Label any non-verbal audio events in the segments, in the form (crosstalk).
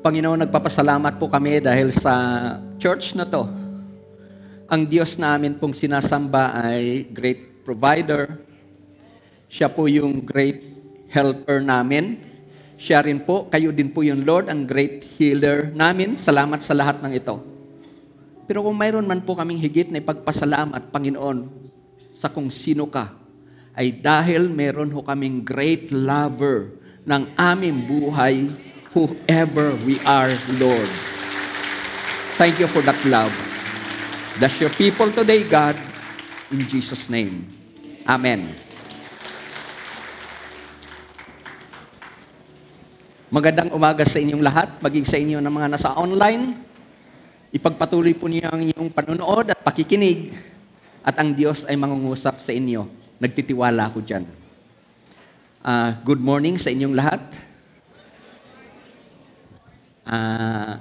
Panginoon, nagpapasalamat po kami dahil sa church na to. Ang Diyos namin pong sinasamba ay great provider. Siya po yung great helper namin. Siya rin po, kayo din po yung Lord, ang great healer namin. Salamat sa lahat ng ito. Pero kung mayroon man po kaming higit na ipagpasalamat, Panginoon, sa kung sino ka, ay dahil meron ho kaming great lover ng aming buhay, whoever we are, Lord. Thank you for that love. Bless your people today, God, in Jesus' name. Amen. Magandang umaga sa inyong lahat, maging sa inyo ng mga nasa online. Ipagpatuloy po niyo ang inyong panonood at pakikinig at ang Diyos ay mangungusap sa inyo. Nagtitiwala ako dyan. Ah, good morning sa inyong lahat. Ah,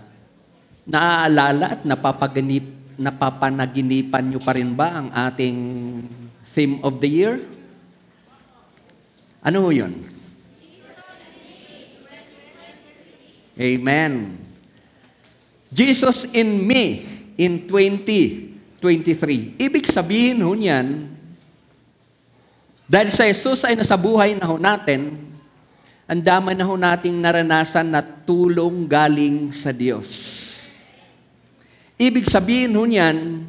naaalala at napapaganip, napapanaginipan niyo pa rin ba ang ating theme of the year? Ano yun? Amen. Jesus in me in 2023. Ibig sabihin ho niyan, dahil sa Jesus ay nasa buhay na ho natin, ang dama na ho nating naranasan na tulong galing sa Diyos. Ibig sabihin ho niyan,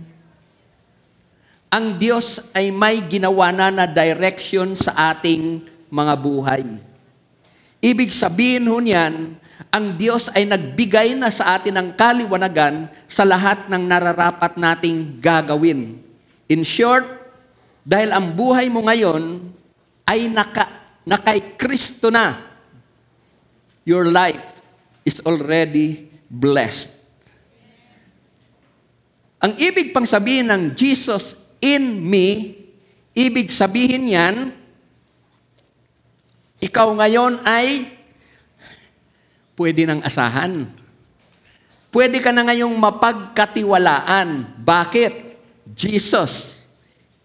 ang Diyos ay may ginawa na na direction sa ating mga buhay. Ibig sabihin ho niyan, ang Diyos ay nagbigay na sa atin ng kaliwanagan sa lahat ng nararapat nating gagawin. In short, dahil ang buhay mo ngayon ay naka, na kay Kristo na, your life is already blessed. Ang ibig pang sabihin ng Jesus in me, ibig sabihin yan, ikaw ngayon ay pwede nang asahan. Pwede ka na ngayong mapagkatiwalaan. Bakit? Jesus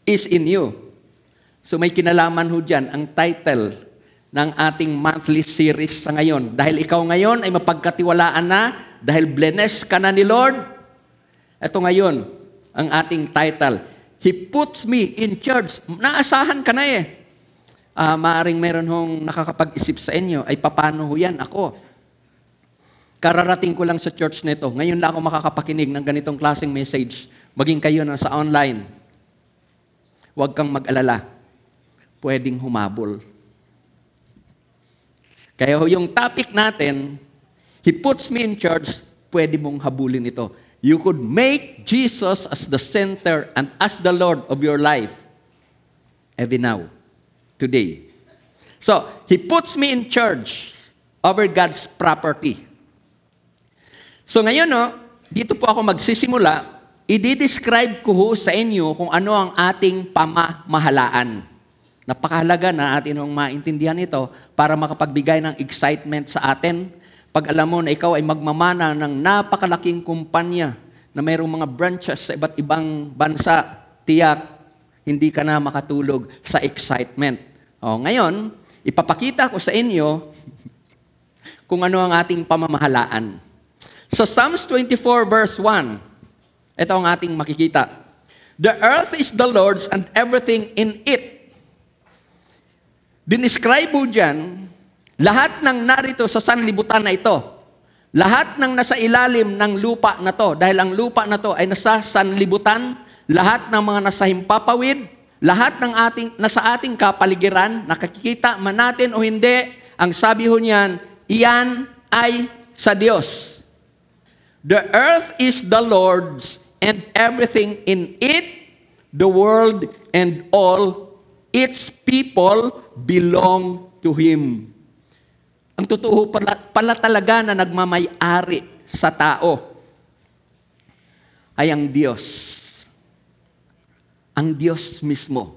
is in you. So may kinalaman ho dyan ang title ng ating monthly series sa ngayon. Dahil ikaw ngayon ay mapagkatiwalaan na, dahil blessed ka na ni Lord, ito ngayon, ang ating title. He puts me in charge. Naasahan ka na eh. Uh, maaring meron hong nakakapag-isip sa inyo, ay papano ho yan? Ako, Kararating ko lang sa church nito. Ngayon lang ako makakapakinig ng ganitong klaseng message. Maging kayo na sa online. Huwag kang mag-alala. Pwedeng humabol. Kaya yung topic natin, He puts me in charge, pwede mong habulin ito. You could make Jesus as the center and as the Lord of your life every now, today. So, He puts me in charge over God's property. So ngayon, no, dito po ako magsisimula, i-describe ko ho sa inyo kung ano ang ating pamamahalaan. Napakahalaga na atin hong maintindihan ito para makapagbigay ng excitement sa atin. Pag alam mo na ikaw ay magmamana ng napakalaking kumpanya na mayroong mga branches sa iba't ibang bansa, tiyak, hindi ka na makatulog sa excitement. O, ngayon, ipapakita ko sa inyo (laughs) kung ano ang ating pamamahalaan. Sa Psalms 24 verse 1, ito ang ating makikita. The earth is the Lord's and everything in it. Dinescribe dyan, lahat ng narito sa sanlibutan na ito, lahat ng nasa ilalim ng lupa na to, dahil ang lupa na to ay nasa sanlibutan, lahat ng mga nasa himpapawid, lahat ng ating, nasa ating kapaligiran, nakikita man natin o hindi, ang sabi ho niyan, iyan ay sa Diyos. The earth is the Lord's and everything in it, the world and all its people belong to Him. Ang totoo pala, pala talaga na nagmamay-ari sa tao ay ang Diyos. Ang Diyos mismo.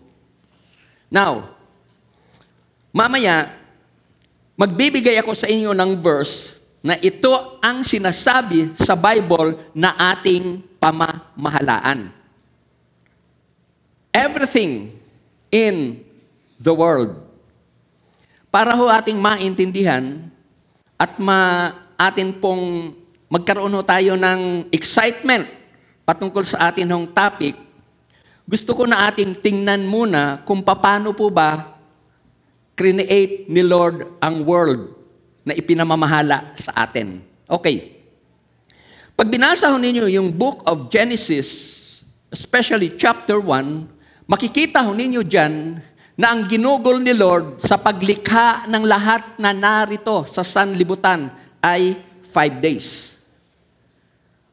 Now, mamaya, magbibigay ako sa inyo ng verse na ito ang sinasabi sa Bible na ating pamamahalaan. Everything in the world. Para ho ating maintindihan at ma atin pong magkaroon ho tayo ng excitement patungkol sa atin hong topic, gusto ko na ating tingnan muna kung paano po ba create ni Lord ang world na ipinamamahala sa atin. Okay. Pag binasa ho ninyo yung book of Genesis, especially chapter 1, makikita ho ninyo dyan na ang ginugol ni Lord sa paglikha ng lahat na narito sa sanlibutan ay five days.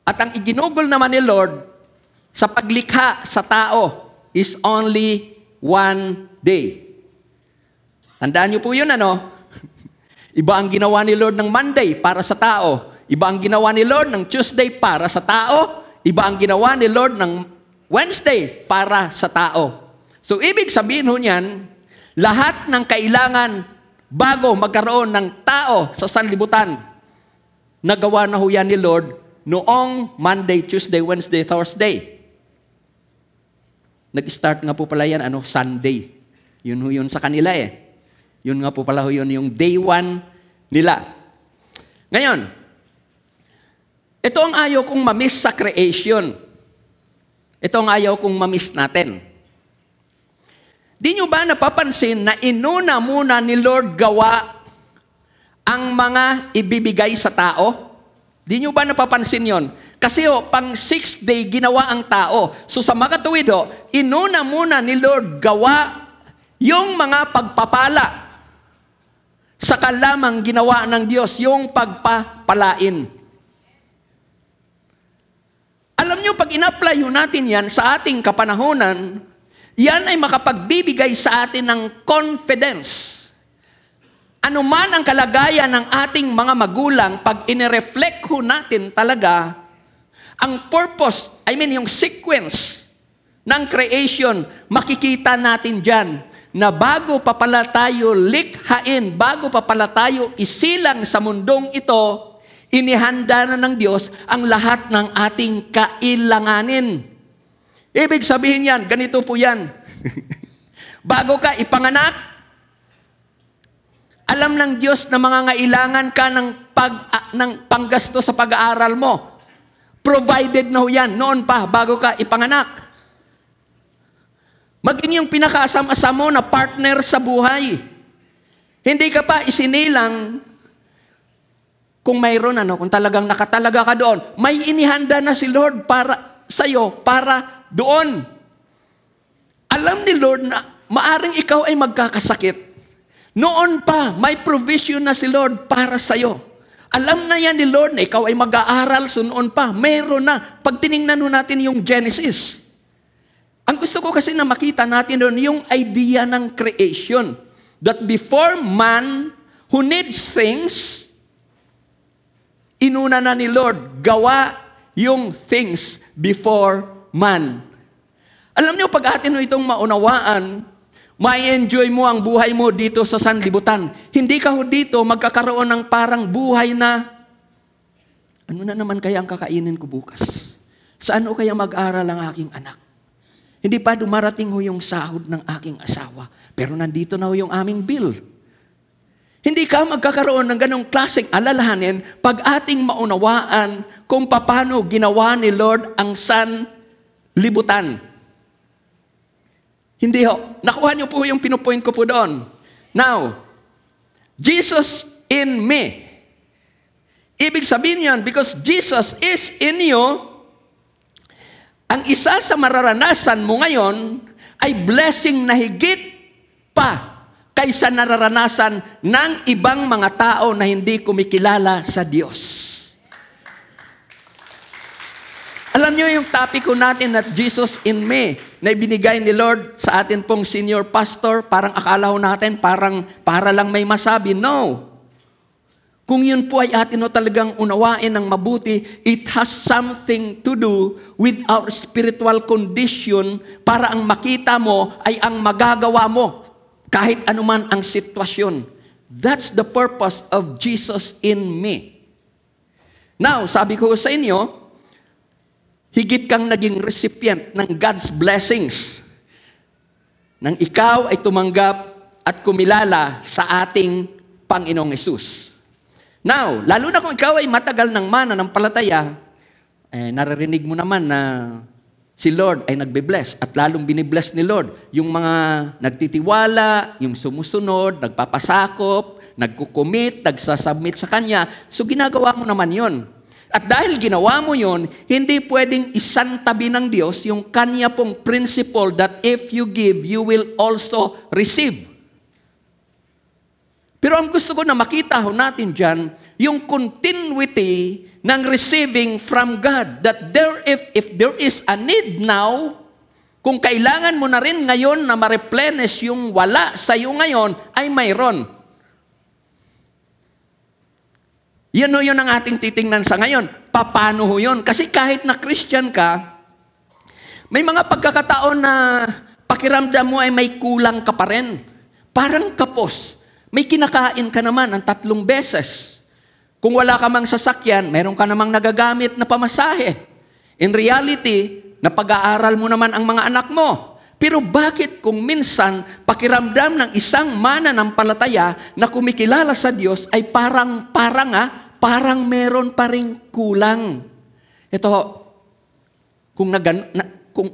At ang iginugol naman ni Lord sa paglikha sa tao is only one day. Tandaan niyo po yun, ano? (laughs) Iba ang ginawa ni Lord ng Monday para sa tao. Iba ang ginawa ni Lord ng Tuesday para sa tao. Iba ang ginawa ni Lord ng Wednesday para sa tao. So, ibig sabihin ho niyan, lahat ng kailangan bago magkaroon ng tao sa sanlibutan, nagawa na ho yan ni Lord noong Monday, Tuesday, Wednesday, Thursday. Nag-start nga po pala yan, ano, Sunday. Yun ho yun sa kanila eh. Yun nga po pala ho yun, yung day one nila. Ngayon, ito ang ayaw kong mamiss sa creation. Ito ang ayaw kong mamiss natin. Di nyo ba napapansin na inuna muna ni Lord gawa ang mga ibibigay sa tao? Di nyo ba napapansin yon? Kasi o, pang sixth day, ginawa ang tao. So sa makatuwid o, inuna muna ni Lord gawa yung mga pagpapala. Saka lamang ginawa ng Diyos yung pagpapalain. Alam nyo, pag in-apply natin yan sa ating kapanahonan, yan ay makapagbibigay sa atin ng confidence. Ano man ang kalagayan ng ating mga magulang, pag inireflect ho natin talaga, ang purpose, I mean yung sequence ng creation, makikita natin dyan na bago pa pala tayo likhain, bago pa pala tayo isilang sa mundong ito, inihanda na ng Diyos ang lahat ng ating kailanganin. Ibig sabihin yan, ganito po yan. (laughs) bago ka ipanganak, alam ng Diyos na mga ngailangan ka ng, pag, uh, ng panggasto sa pag-aaral mo. Provided na ho yan noon pa, bago ka ipanganak. Maging yung pinakaasam-asam mo na partner sa buhay. Hindi ka pa isinilang kung mayroon ano, kung talagang nakatalaga ka doon, may inihanda na si Lord para sa iyo, para doon. Alam ni Lord na maaring ikaw ay magkakasakit. Noon pa, may provision na si Lord para sa iyo. Alam na yan ni Lord na ikaw ay mag-aaral, so noon pa, meron na. Pag tiningnan natin yung Genesis, ang gusto ko kasi na makita natin doon yung idea ng creation. That before man who needs things, inuna na ni Lord, gawa yung things before man. Alam niyo, pag atin itong maunawaan, may enjoy mo ang buhay mo dito sa sanlibutan. Hindi ka ho dito magkakaroon ng parang buhay na, ano na naman kaya ang kakainin ko bukas? Saan o kaya mag-aral ang aking anak? Hindi pa dumarating ho yung sahod ng aking asawa. Pero nandito na ho yung aming bill. Hindi ka magkakaroon ng ganong klaseng alalahanin pag ating maunawaan kung paano ginawa ni Lord ang san libutan. Hindi ho. Nakuha niyo po yung pinupoint ko po doon. Now, Jesus in me. Ibig sabihin yan, because Jesus is in you, ang isa sa mararanasan mo ngayon ay blessing na higit pa kaysa nararanasan ng ibang mga tao na hindi kumikilala sa Diyos. Alam niyo yung topic ko natin na Jesus in me na ibinigay ni Lord sa atin pong senior pastor, parang akala ho natin parang para lang may masabi. No. Kung yun po ay atin o talagang unawain ng mabuti, it has something to do with our spiritual condition para ang makita mo ay ang magagawa mo kahit anuman ang sitwasyon. That's the purpose of Jesus in me. Now, sabi ko sa inyo, higit kang naging recipient ng God's blessings nang ikaw ay tumanggap at kumilala sa ating Panginoong Yesus. Now, lalo na kung ikaw ay matagal ng mana ng palataya, eh, naririnig mo naman na si Lord ay nagbe-bless at lalong binibless ni Lord yung mga nagtitiwala, yung sumusunod, nagpapasakop, nagkukumit, nagsasubmit sa Kanya. So ginagawa mo naman yon. At dahil ginawa mo yon, hindi pwedeng isantabi ng Diyos yung Kanya pong principle that if you give, you will also receive. Pero ang gusto ko na makita ho natin dyan, yung continuity ng receiving from God. That there, if, if there is a need now, kung kailangan mo na rin ngayon na ma-replenish yung wala sa iyo ngayon, ay mayroon. Yan ho yun ang ating titingnan sa ngayon. Paano ho yun? Kasi kahit na Christian ka, may mga pagkakataon na pakiramdam mo ay may kulang ka pa rin. Parang kapos. May kinakain ka naman ang tatlong beses. Kung wala ka mang sasakyan, meron ka namang nagagamit na pamasahe. In reality, napag-aaral mo naman ang mga anak mo. Pero bakit kung minsan pakiramdam ng isang mana ng palataya na kumikilala sa Diyos ay parang, parang ah, parang meron pa ring kulang. Ito, kung, nagan, na, kung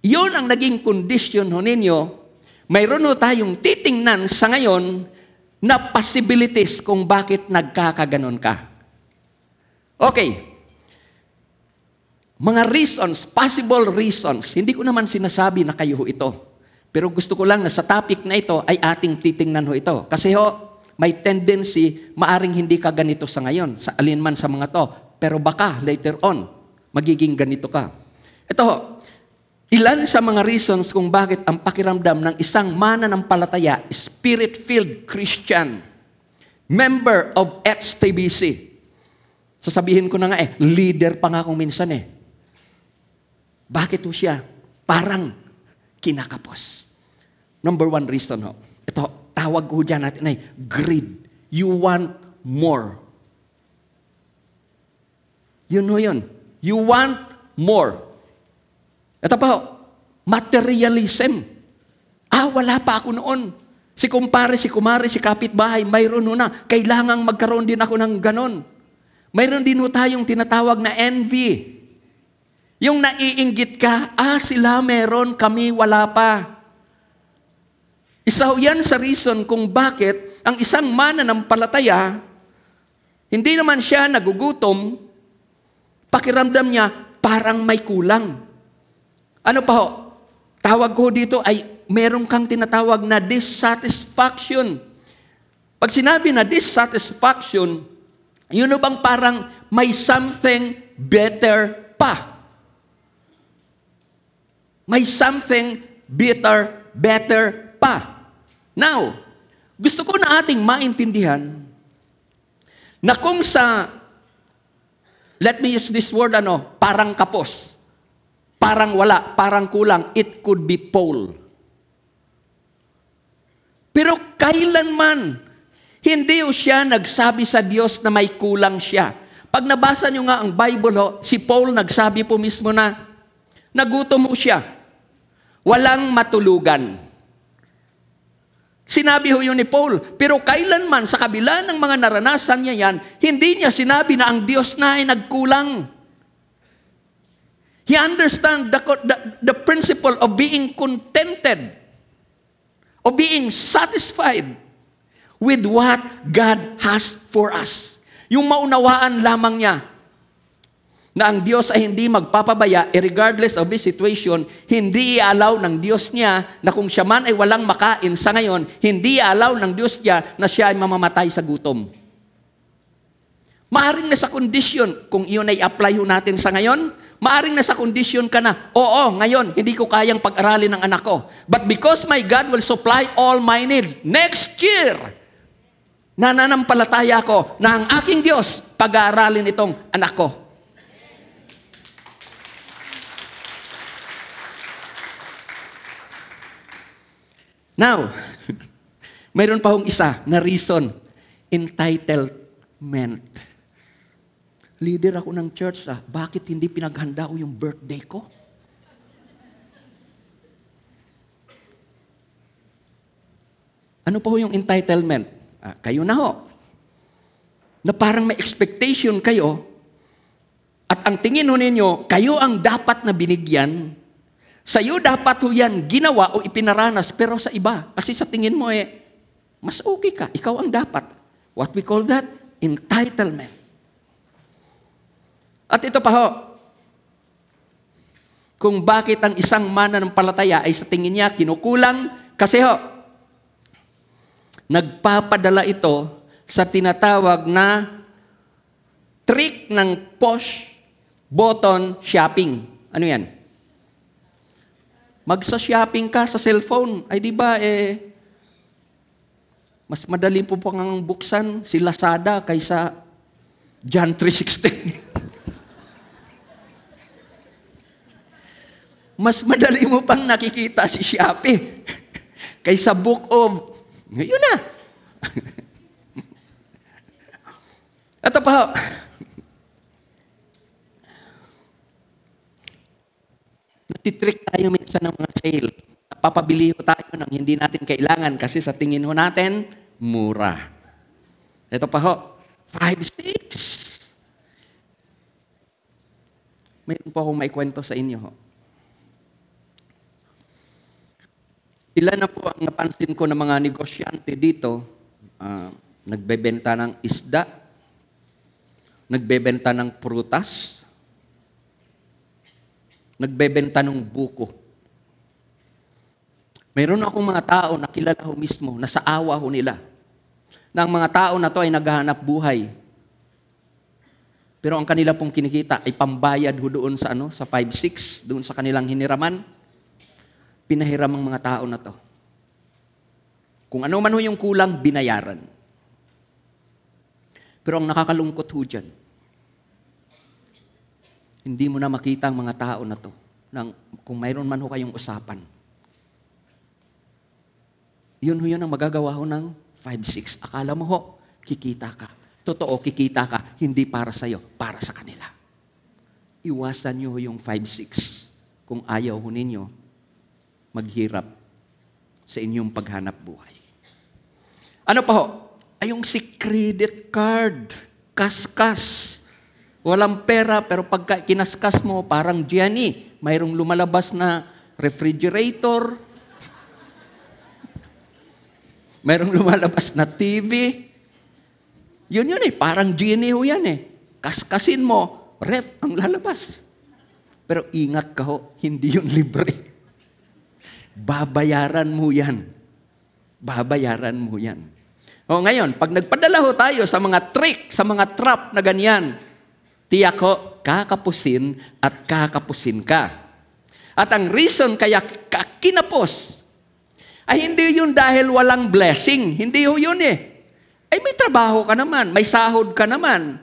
yun ang naging condition ho ninyo, mayroon ho tayong titingnan sa ngayon na possibilities kung bakit nagkakaganon ka. Okay. Mga reasons, possible reasons. Hindi ko naman sinasabi na kayo ito. Pero gusto ko lang na sa topic na ito ay ating titingnan ho ito. Kasi ho, may tendency, maaring hindi ka ganito sa ngayon, sa alinman sa mga to. Pero baka later on, magiging ganito ka. Ito ho, ilan sa mga reasons kung bakit ang pakiramdam ng isang mananampalataya, spirit-filled Christian, member of XTBC. Sasabihin ko na nga eh, leader pa nga kung minsan eh. Bakit ho siya? Parang kinakapos. Number one reason ho. Ito, tawag ko dyan natin ay greed. You want more. Yun ho yun. You want more. Ito pa ho, materialism. Ah, wala pa ako noon. Si kumpare, si kumare, si kapitbahay, mayroon na. Kailangang magkaroon din ako ng ganon. Mayroon din tayong tinatawag na envy. Yung naiinggit ka, ah, sila meron, kami wala pa. Isa ho yan sa reason kung bakit ang isang mana ng palataya, hindi naman siya nagugutom, pakiramdam niya parang may kulang. Ano pa ho? Tawag ko dito ay meron kang tinatawag na dissatisfaction. Pag sinabi na dissatisfaction, yun bang parang may something better pa. May something better, better pa. Now, gusto ko na ating maintindihan na kung sa, let me use this word ano, parang kapos, parang wala, parang kulang, it could be pole. Pero kailanman, hindi o siya nagsabi sa Diyos na may kulang siya. Pag nabasa nyo nga ang Bible, ho, si Paul nagsabi po mismo na, nagutom mo siya. Walang matulugan. Sinabi ho yun ni Paul. Pero kailanman sa kabila ng mga naranasan niya yan, hindi niya sinabi na ang Diyos na ay nagkulang. He understand the, the, the principle of being contented, of being satisfied with what God has for us. Yung maunawaan lamang niya na ang Diyos ay hindi magpapabaya, eh, regardless of this situation, hindi i-allow ng Diyos niya na kung siya man ay walang makain sa ngayon, hindi i-allow ng Diyos niya na siya ay mamamatay sa gutom. Maaring nasa condition, kung iyon ay apply ho natin sa ngayon, maaring nasa condition ka na, oo, ngayon, hindi ko kayang pag-aralin ng anak ko. But because my God will supply all my needs, next year, nananampalataya ko na ang aking Diyos pag-aaralin itong anak ko. Now, (laughs) mayroon pa hong isa na reason, entitlement. Leader ako ng church, ah, bakit hindi pinaghanda ko yung birthday ko? Ano pa ho yung entitlement? Ah, kayo na ho. na parang may expectation kayo at ang tingin ho ninyo, kayo ang dapat na binigyan, sa'yo dapat ho yan ginawa o ipinaranas pero sa iba. Kasi sa tingin mo eh, mas okay ka, ikaw ang dapat. What we call that? Entitlement. At ito pa ho, kung bakit ang isang mananampalataya ay sa tingin niya kinukulang, kasi ho, nagpapadala ito sa tinatawag na trick ng push button shopping. Ano yan? Magsa-shopping ka sa cellphone. Ay di ba eh, mas madali po pang buksan si Lazada kaysa John 3.16. (laughs) mas madali mo pang nakikita si Shopee (laughs) kaysa Book of. Ngayon na. (laughs) Ito pa. Natitrick tayo minsan ng mga sale. Napapabili ho tayo ng hindi natin kailangan kasi sa tingin ho natin, mura. Ito pa ho. 5-6. Mayroon po akong maikwento sa inyo ho. Ilan na po ang napansin ko ng mga negosyante dito, ah, nagbebenta ng isda, nagbebenta ng prutas, nagbebenta ng buko. Mayroon akong mga tao na kilala ho mismo, na sa awa ho nila, na ang mga tao na to ay naghahanap buhay. Pero ang kanila pong kinikita ay pambayad ho doon sa ano, sa 5-6, doon sa kanilang hiniraman. Pinahiram ang mga tao na to. Kung ano man ho yung kulang, binayaran. Pero ang nakakalungkot ho dyan, hindi mo na makita ang mga tao na to. Nang, kung mayroon man ho kayong usapan. Yun ho yun ang magagawa ho ng 5-6. Akala mo ho, kikita ka. Totoo, kikita ka. Hindi para sa'yo, para sa kanila. Iwasan nyo ho yung 5-6 kung ayaw ho ninyo maghirap sa inyong paghanap buhay. Ano pa ho? Ay yung si credit card. Kaskas. Walang pera, pero pagka kinaskas mo, parang Gianni, mayroong lumalabas na refrigerator, (laughs) mayroong lumalabas na TV. Yun yun eh, parang Genie ho yan eh. Kaskasin mo, ref ang lalabas. Pero ingat ka ho, hindi yun libre. Babayaran mo yan. Babayaran mo yan. O ngayon, pag nagpadala ho tayo sa mga trick, sa mga trap na ganyan, tiyak ho, kakapusin at kakapusin ka. At ang reason kaya ka kinapos, ay hindi yun dahil walang blessing. Hindi ho yun eh. Ay may trabaho ka naman, may sahod ka naman.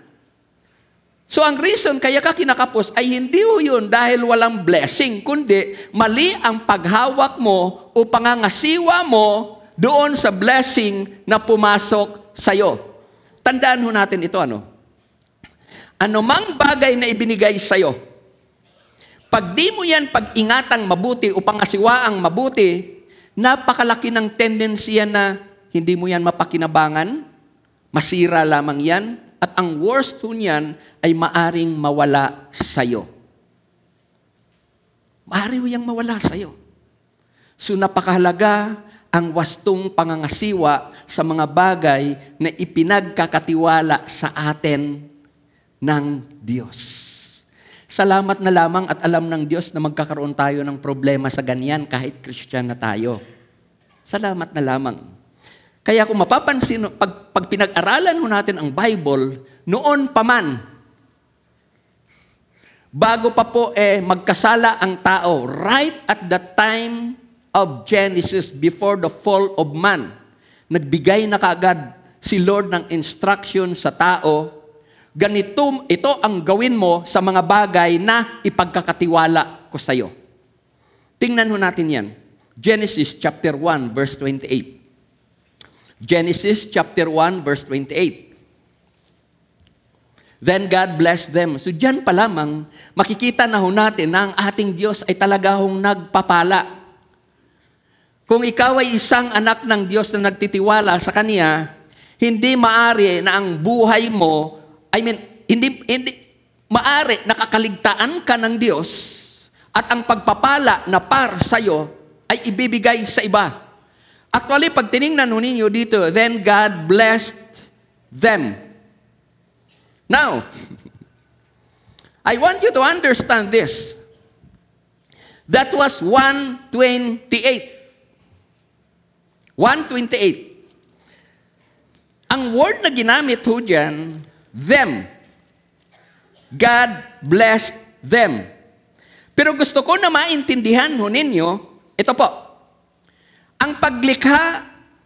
So ang reason kaya ka kinakapos ay hindi ho yun dahil walang blessing, kundi mali ang paghawak mo o pangangasiwa mo doon sa blessing na pumasok sa'yo. Tandaan ho natin ito ano. Anumang bagay na ibinigay sa'yo, pag di mo yan pag-ingatang mabuti o pangasiwaang mabuti, napakalaki ng tendency na hindi mo yan mapakinabangan, masira lamang yan, at ang worst ho niyan ay maaring mawala sa'yo. Maari ho yang mawala sa'yo. So napakahalaga ang wastong pangangasiwa sa mga bagay na ipinagkakatiwala sa atin ng Diyos. Salamat na lamang at alam ng Diyos na magkakaroon tayo ng problema sa ganyan kahit Christian na tayo. Salamat na lamang. Kaya kung mapapansin, pag, pag pinag-aralan ho natin ang Bible, noon pa man, bago pa po eh magkasala ang tao, right at the time of Genesis, before the fall of man, nagbigay na kaagad si Lord ng instruction sa tao, ganito, ito ang gawin mo sa mga bagay na ipagkakatiwala ko sa iyo. Tingnan ho natin yan. Genesis chapter 1 verse 28. Genesis chapter 1 verse 28. Then God blessed them. So dyan pa lamang, makikita na ho natin na ang ating Diyos ay talaga nagpapala. Kung ikaw ay isang anak ng Diyos na nagtitiwala sa Kanya, Hindi maari na ang buhay mo, I mean, hindi, hindi, maari nakakaligtaan ka ng Diyos at ang pagpapala na par sa'yo ay ibibigay sa iba. Actually, pag tiningnan ho ninyo dito, then God blessed them. Now, (laughs) I want you to understand this. That was 128. 128. Ang word na ginamit ho dyan, them. God blessed them. Pero gusto ko na maintindihan ho ninyo, ito po. Ang paglikha,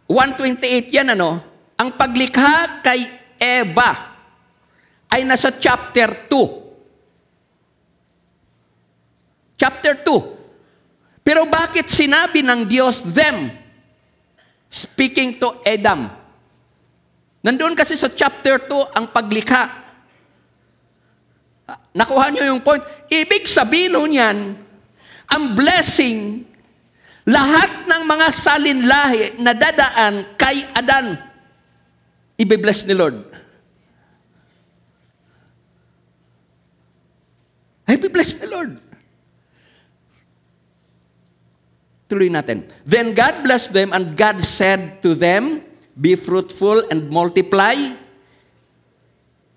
128 yan ano, ang paglikha kay Eva ay nasa chapter 2. Chapter 2. Pero bakit sinabi ng Diyos them? Speaking to Adam. Nandun kasi sa chapter 2 ang paglikha. Nakuha niyo yung point. Ibig sabihin nun yan, ang blessing, lahat ng mga salinlahi na dadaan kay Adan, ibe-bless ni Lord. Ibe-bless ni Lord. Tuloy natin. Then God blessed them and God said to them, Be fruitful and multiply.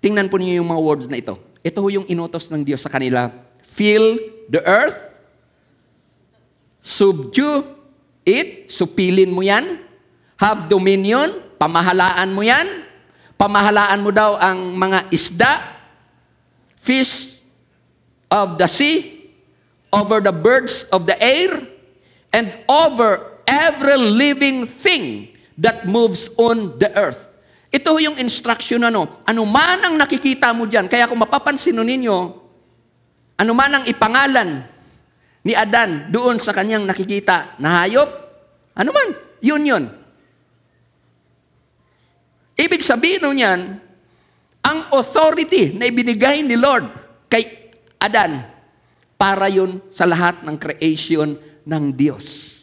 Tingnan po niyo yung mga words na ito. Ito ho yung inutos ng Diyos sa kanila. Fill the earth, subdue it, supilin mo yan, have dominion, pamahalaan mo yan, pamahalaan mo daw ang mga isda, fish of the sea, over the birds of the air, and over every living thing that moves on the earth. Ito yung instruction ano, ano man ang nakikita mo dyan. Kaya kung mapapansin ninyo, ano man ang ipangalan ni Adan doon sa kanyang nakikita na hayop, ano man, yun yun. Ibig sabihin nun yan, ang authority na ibinigay ni Lord kay Adan para yun sa lahat ng creation ng Diyos.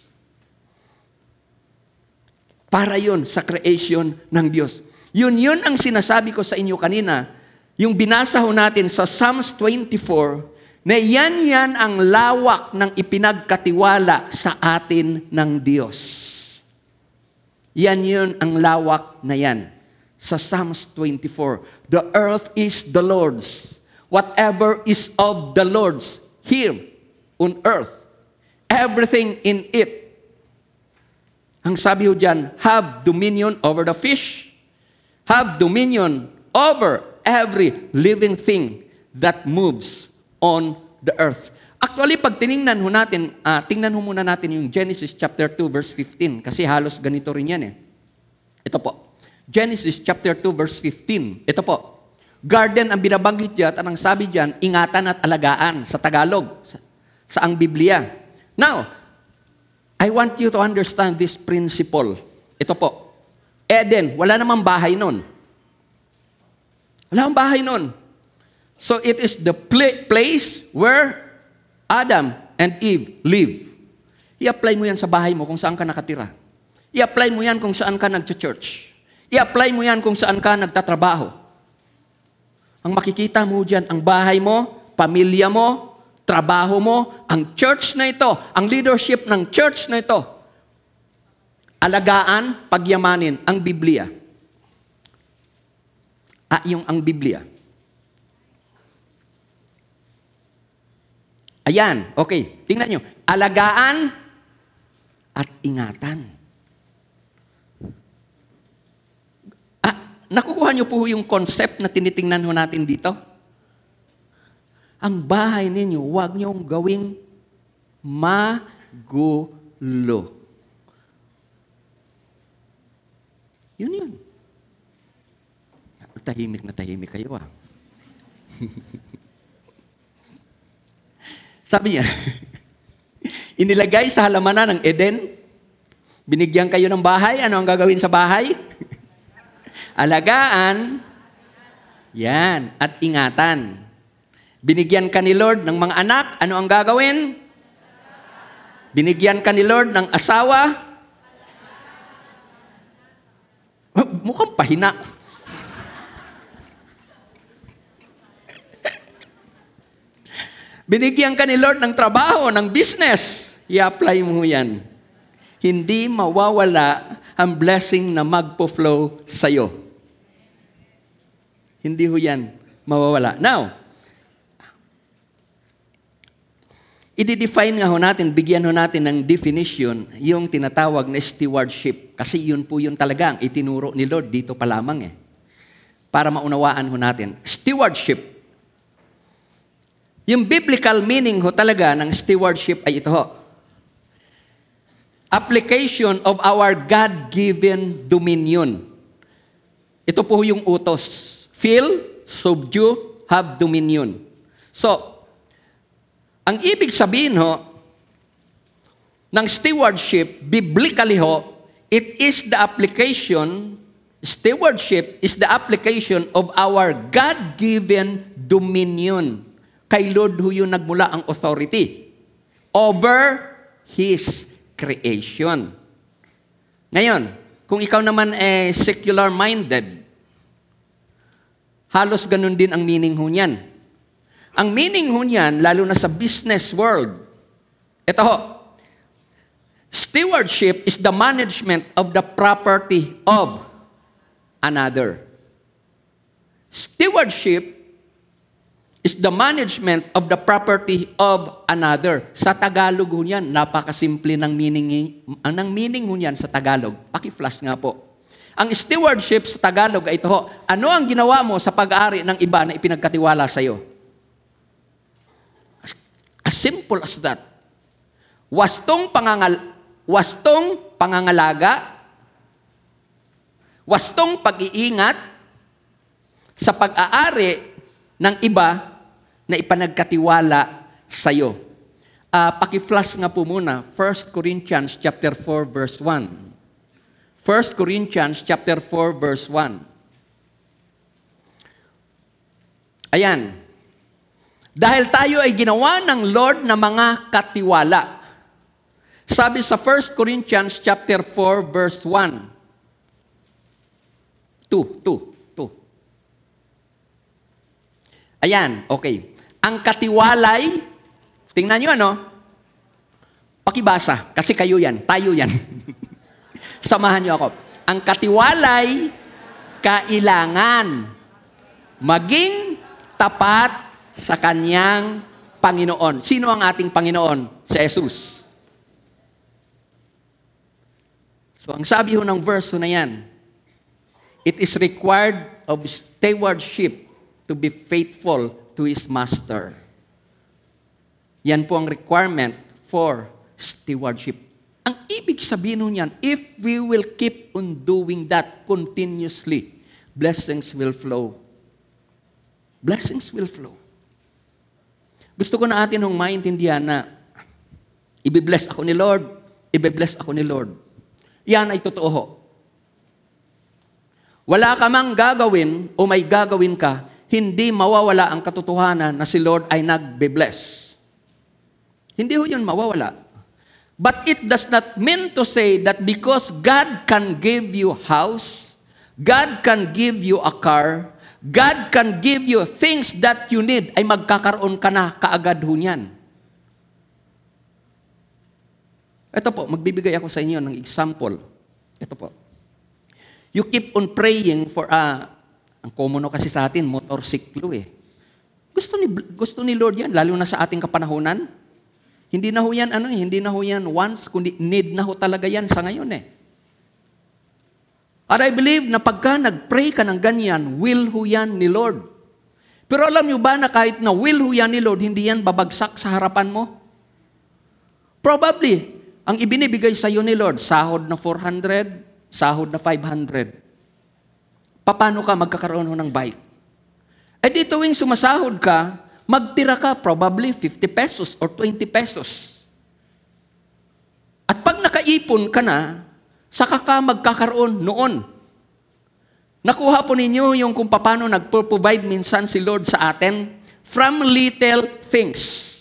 Para yun sa creation ng Diyos. Yun yun ang sinasabi ko sa inyo kanina. Yung binasa ho natin sa Psalms 24, na yan yan ang lawak ng ipinagkatiwala sa atin ng Diyos. Yan yun ang lawak na yan. Sa Psalms 24, The earth is the Lord's. Whatever is of the Lord's here on earth. Everything in it. Ang sabi ho dyan, have dominion over the fish. Have dominion over every living thing that moves on the earth. Actually, pag tiningnan ho natin, uh, tingnan ho muna natin yung Genesis chapter 2 verse 15 kasi halos ganito rin yan eh. Ito po. Genesis chapter 2 verse 15. Ito po. Garden ang binabanggit diyan at ang sabi diyan, ingatan at alagaan sa Tagalog, sa, sa ang Biblia. Now, I want you to understand this principle. Ito po. Eden, wala namang bahay nun. Wala namang bahay nun. So it is the pla- place where Adam and Eve live. I-apply mo yan sa bahay mo kung saan ka nakatira. I-apply mo yan kung saan ka nag-church. I-apply mo yan kung saan ka nagtatrabaho. Ang makikita mo dyan, ang bahay mo, pamilya mo, trabaho mo, ang church na ito, ang leadership ng church na ito, alagaan, pagyamanin ang Biblia. Ah, yung ang Biblia. Ayan, okay. Tingnan nyo. Alagaan at ingatan. Ah, nakukuha nyo po yung concept na tinitingnan ho natin dito? Ang bahay ninyo, huwag niyong gawing magulo. Yun yun. Tahimik na tahimik kayo ah. (laughs) Sabi niya, (laughs) inilagay sa halamanan ng Eden, binigyan kayo ng bahay, ano ang gagawin sa bahay? (laughs) Alagaan, yan, at ingatan. Binigyan ka ni Lord ng mga anak, ano ang gagawin? Binigyan ka ni Lord ng asawa, (laughs) mukhang pahina. Binigyan ka ni Lord ng trabaho, ng business. I-apply mo yan. Hindi mawawala ang blessing na magpo-flow sa'yo. Hindi ho yan mawawala. Now, i-define nga ho natin, bigyan ho natin ng definition yung tinatawag na stewardship. Kasi yun po yun talaga ang itinuro ni Lord dito pa lamang eh. Para maunawaan ho natin. Stewardship. Yung biblical meaning ho talaga ng stewardship ay ito ho. Application of our God-given dominion. Ito po yung utos. Fill, subdue, have dominion. So, ang ibig sabihin ho, ng stewardship, biblically ho, it is the application, stewardship is the application of our God-given dominion. Kay Lord yung nagmula ang authority over His creation. Ngayon, kung ikaw naman eh secular-minded, halos ganun din ang meaning ho niyan. Ang meaning ho niyan, lalo na sa business world, ito ho, stewardship is the management of the property of another. Stewardship is the management of the property of another. Sa Tagalog ho niyan, napakasimple ng meaning, ang ng meaning ho niyan sa Tagalog. Paki-flash nga po. Ang stewardship sa Tagalog ay ito ho, ano ang ginawa mo sa pag-aari ng iba na ipinagkatiwala sa iyo? As, as simple as that. Wastong pangangal wastong pangangalaga, wastong pag-iingat sa pag-aari ng iba na ipanagkatiwala sa iyo. Uh, paki-flash nga po muna, 1 Corinthians chapter 4 verse 1. 1 Corinthians chapter 4 verse 1. Ayan. Dahil tayo ay ginawa ng Lord na mga katiwala. Sabi sa 1 Corinthians chapter 4 verse 1. 2, 2, 2. Ayan, okay. Ang katiwalay, tingnan nyo ano, pakibasa, kasi kayo yan, tayo yan. (laughs) Samahan nyo ako. Ang katiwalay, kailangan maging tapat sa kanyang Panginoon. Sino ang ating Panginoon? Si Jesus. So ang sabi ho ng verse na yan, it is required of stewardship to be faithful to his master. Yan po ang requirement for stewardship. Ang ibig sabihin nun yan, if we will keep on doing that continuously, blessings will flow. Blessings will flow. Gusto ko na atin hong maintindihan na ibibless ako ni Lord, ibibless ako ni Lord. Yan ay totoo. Wala ka mang gagawin o may gagawin ka hindi mawawala ang katotohanan na si Lord ay nagbe-bless. Hindi ho yun mawawala. But it does not mean to say that because God can give you house, God can give you a car, God can give you things that you need, ay magkakaroon ka na kaagad ho niyan. Ito po, magbibigay ako sa inyo ng example. Ito po. You keep on praying for a ang komono kasi sa atin, motorsiklo eh. Gusto ni, gusto ni Lord yan, lalo na sa ating kapanahunan. Hindi na ho yan, ano eh, hindi na ho yan once, kundi need na ho talaga yan sa ngayon eh. At I believe na pagka nag-pray ka ng ganyan, will ho yan ni Lord. Pero alam nyo ba na kahit na will ho yan ni Lord, hindi yan babagsak sa harapan mo? Probably, ang ibinibigay sa iyo ni Lord, sahod na 400, sahod na 500 paano ka magkakaroon ng bike? Eh di tuwing sumasahod ka, magtira ka probably 50 pesos or 20 pesos. At pag nakaipon ka na, saka ka magkakaroon noon. Nakuha po ninyo yung kung paano nag-provide minsan si Lord sa atin from little things.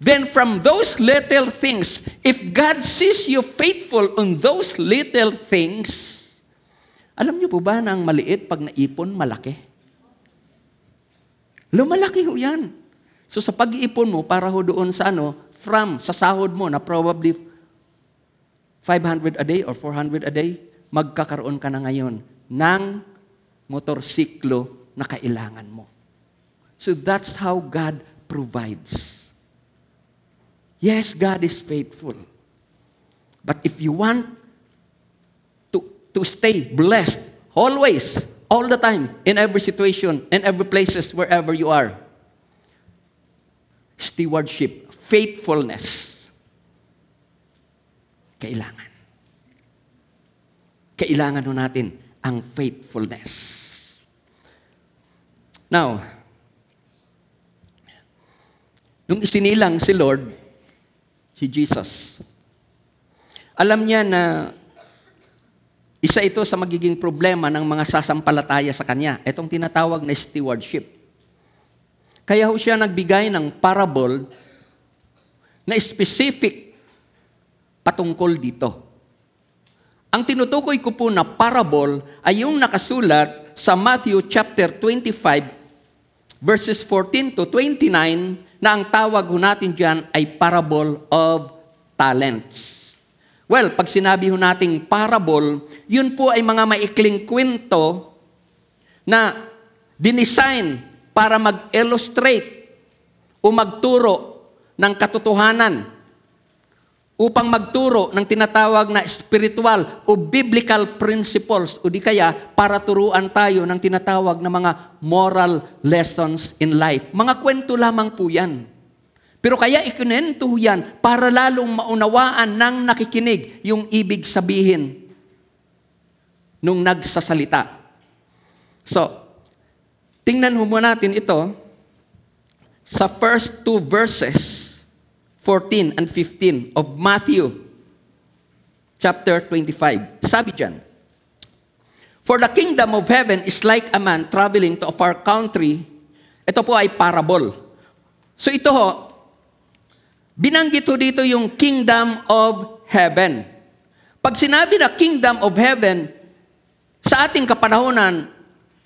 Then from those little things, if God sees you faithful on those little things, Alam niyo po ba na ang maliit pag naipon, malaki? Lumalaki ho yan. So sa pag-iipon mo, para ho doon sa ano, from, sa sahod mo na probably 500 a day or 400 a day, magkakaroon ka na ngayon ng motorsiklo na kailangan mo. So that's how God provides. Yes, God is faithful. But if you want to, stay blessed always, all the time, in every situation, in every places, wherever you are, stewardship, faithfulness, kailangan. Kailangan ho natin ang faithfulness. Now, nung isinilang si Lord, si Jesus, alam niya na isa ito sa magiging problema ng mga sasampalataya sa Kanya. Itong tinatawag na stewardship. Kaya ho siya nagbigay ng parable na specific patungkol dito. Ang tinutukoy ko po na parable ay yung nakasulat sa Matthew chapter 25 verses 14 to 29 na ang tawag ho natin dyan ay parable of talents. Well, pag sinabi ho nating parable, yun po ay mga maikling kwento na dinesign para mag-illustrate o magturo ng katotohanan upang magturo ng tinatawag na spiritual o biblical principles o di kaya para turuan tayo ng tinatawag na mga moral lessons in life. Mga kwento lamang po yan. Pero kaya ikunento yan para lalong maunawaan ng nakikinig yung ibig sabihin nung nagsasalita. So, tingnan mo natin ito sa first two verses, 14 and 15 of Matthew chapter 25. Sabi dyan, For the kingdom of heaven is like a man traveling to a far country. Ito po ay parable. So ito ho, Binanggit ho dito yung kingdom of heaven. Pag sinabi na kingdom of heaven, sa ating kapanahonan,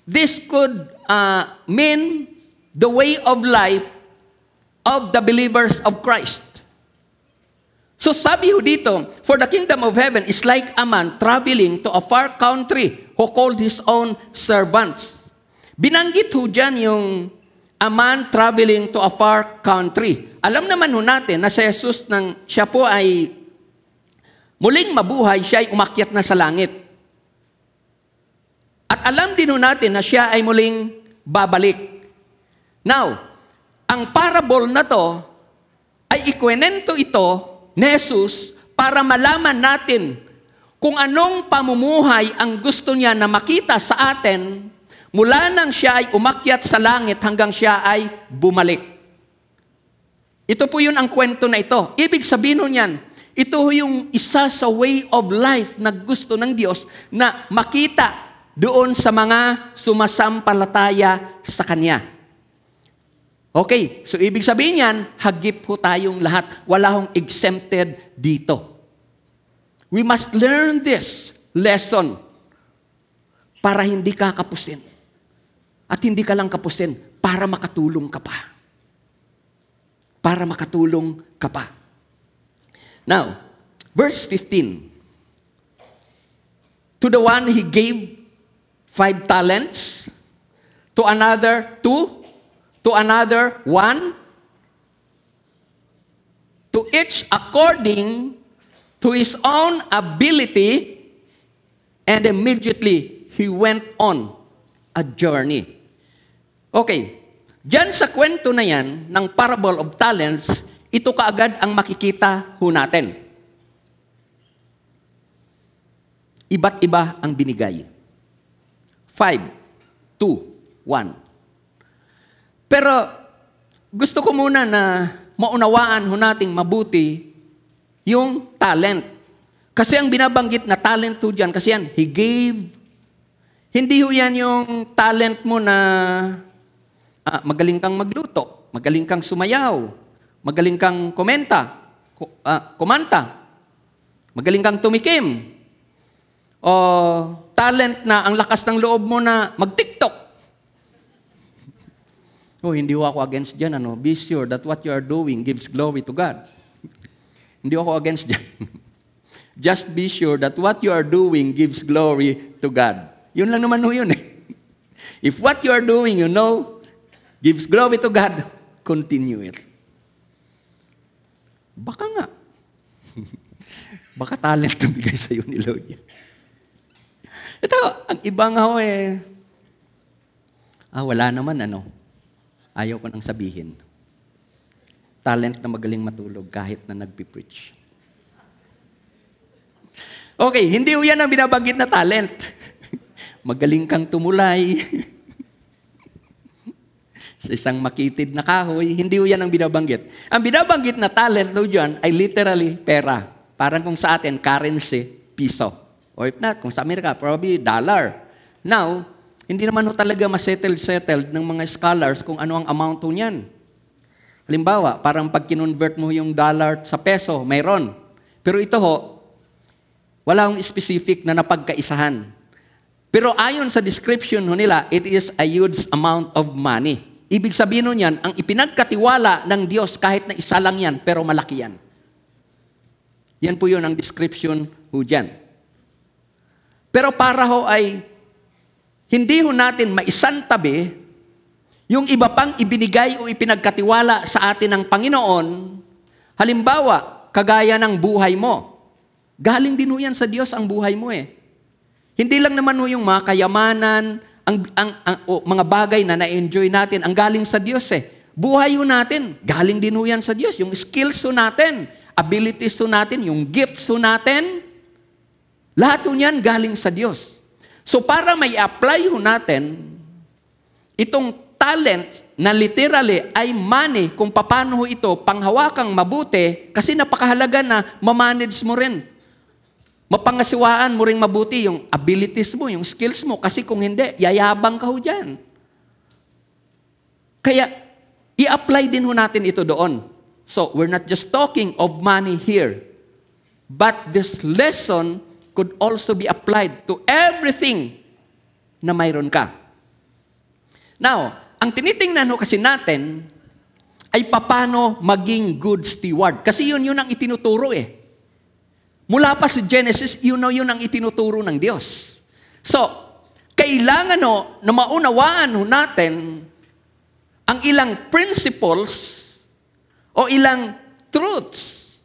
this could uh, mean the way of life of the believers of Christ. So sabi ho dito, for the kingdom of heaven is like a man traveling to a far country who called his own servants. Binanggit ho dyan yung a man traveling to a far country. Alam naman ho natin na si Jesus nang siya po ay muling mabuhay, siya ay umakyat na sa langit. At alam din ho natin na siya ay muling babalik. Now, ang parable na to ay ikwenento ito ni Jesus para malaman natin kung anong pamumuhay ang gusto niya na makita sa atin Mula nang siya ay umakyat sa langit hanggang siya ay bumalik. Ito po yun ang kwento na ito. Ibig sabihin nun yan, ito yung isa sa way of life na gusto ng Diyos na makita doon sa mga sumasampalataya sa Kanya. Okay, so ibig sabihin yan, hagip po tayong lahat. Wala hong exempted dito. We must learn this lesson para hindi kakapusin. At hindi ka lang kapusin para makatulong ka pa. Para makatulong ka pa. Now, verse 15. To the one he gave five talents, to another two, to another one, to each according to his own ability, and immediately he went on a journey. Okay, Diyan sa kwento na yan, ng parable of talents, ito kaagad ang makikita ho natin. Iba't iba ang binigay. Five, two, one. Pero gusto ko muna na maunawaan ho nating mabuti yung talent. Kasi ang binabanggit na talent ho dyan, kasi yan, He gave hindi ho yan yung talent mo na ah, magaling kang magluto, magaling kang sumayaw, magaling kang komenta, uh, kumanta, magaling kang tumikim, o talent na ang lakas ng loob mo na mag-TikTok. Oh, hindi ako against dyan. Ano? Be sure that what you are doing gives glory to God. hindi ako against dyan. (laughs) Just be sure that what you are doing gives glory to God. Yun lang naman ho yun eh. (laughs) If what you are doing, you know, gives glory to God, continue it. Baka nga. (laughs) Baka talent na bigay sa'yo ni Lord. Ito, ang iba nga ho eh, ah, wala naman ano. Ayaw ko nang sabihin. Talent na magaling matulog kahit na nagpipreach. Okay, hindi ho yan ang binabanggit na talent. (laughs) magaling kang tumulay. (laughs) sa isang makitid na kahoy, hindi yan ang binabanggit. Ang binabanggit na talent do dyan ay literally pera. Parang kung sa atin, currency, piso. Or if not, kung sa Amerika, probably dollar. Now, hindi naman ho talaga masettled-settled ng mga scholars kung ano ang amount ho niyan. Halimbawa, parang pag kinonvert mo yung dollar sa peso, mayroon. Pero ito ho, wala akong specific na napagkaisahan. Pero ayon sa description ho nila, it is a huge amount of money. Ibig sabihin nun yan, ang ipinagkatiwala ng Diyos kahit na isa lang yan, pero malaki yan. Yan po yun ang description ho dyan. Pero para ho ay hindi ho natin maisantabi yung iba pang ibinigay o ipinagkatiwala sa atin ng Panginoon, halimbawa, kagaya ng buhay mo. Galing din ho yan sa Diyos ang buhay mo eh. Hindi lang naman ho yung mga kayamanan, ang, ang, ang o, mga bagay na na-enjoy natin, ang galing sa Diyos eh. Buhay ho natin, galing din ho yan sa Diyos. Yung skills ho natin, abilities ho natin, yung gifts ho natin, lahat ho yan galing sa Diyos. So para may apply ho natin, itong talent na literally ay money kung paano ho ito panghawakang mabuti kasi napakahalaga na mamanage mo rin. Mapangasiwaan mo rin mabuti yung abilities mo, yung skills mo kasi kung hindi, yayabang ka ho dyan. Kaya, i-apply din ho natin ito doon. So, we're not just talking of money here, but this lesson could also be applied to everything na mayroon ka. Now, ang tinitingnan ho kasi natin ay papano maging good steward. Kasi yun yun ang itinuturo eh. Mula pa sa Genesis, yun na yun ang itinuturo ng Diyos. So, kailangan ho na maunawaan ho natin ang ilang principles o ilang truths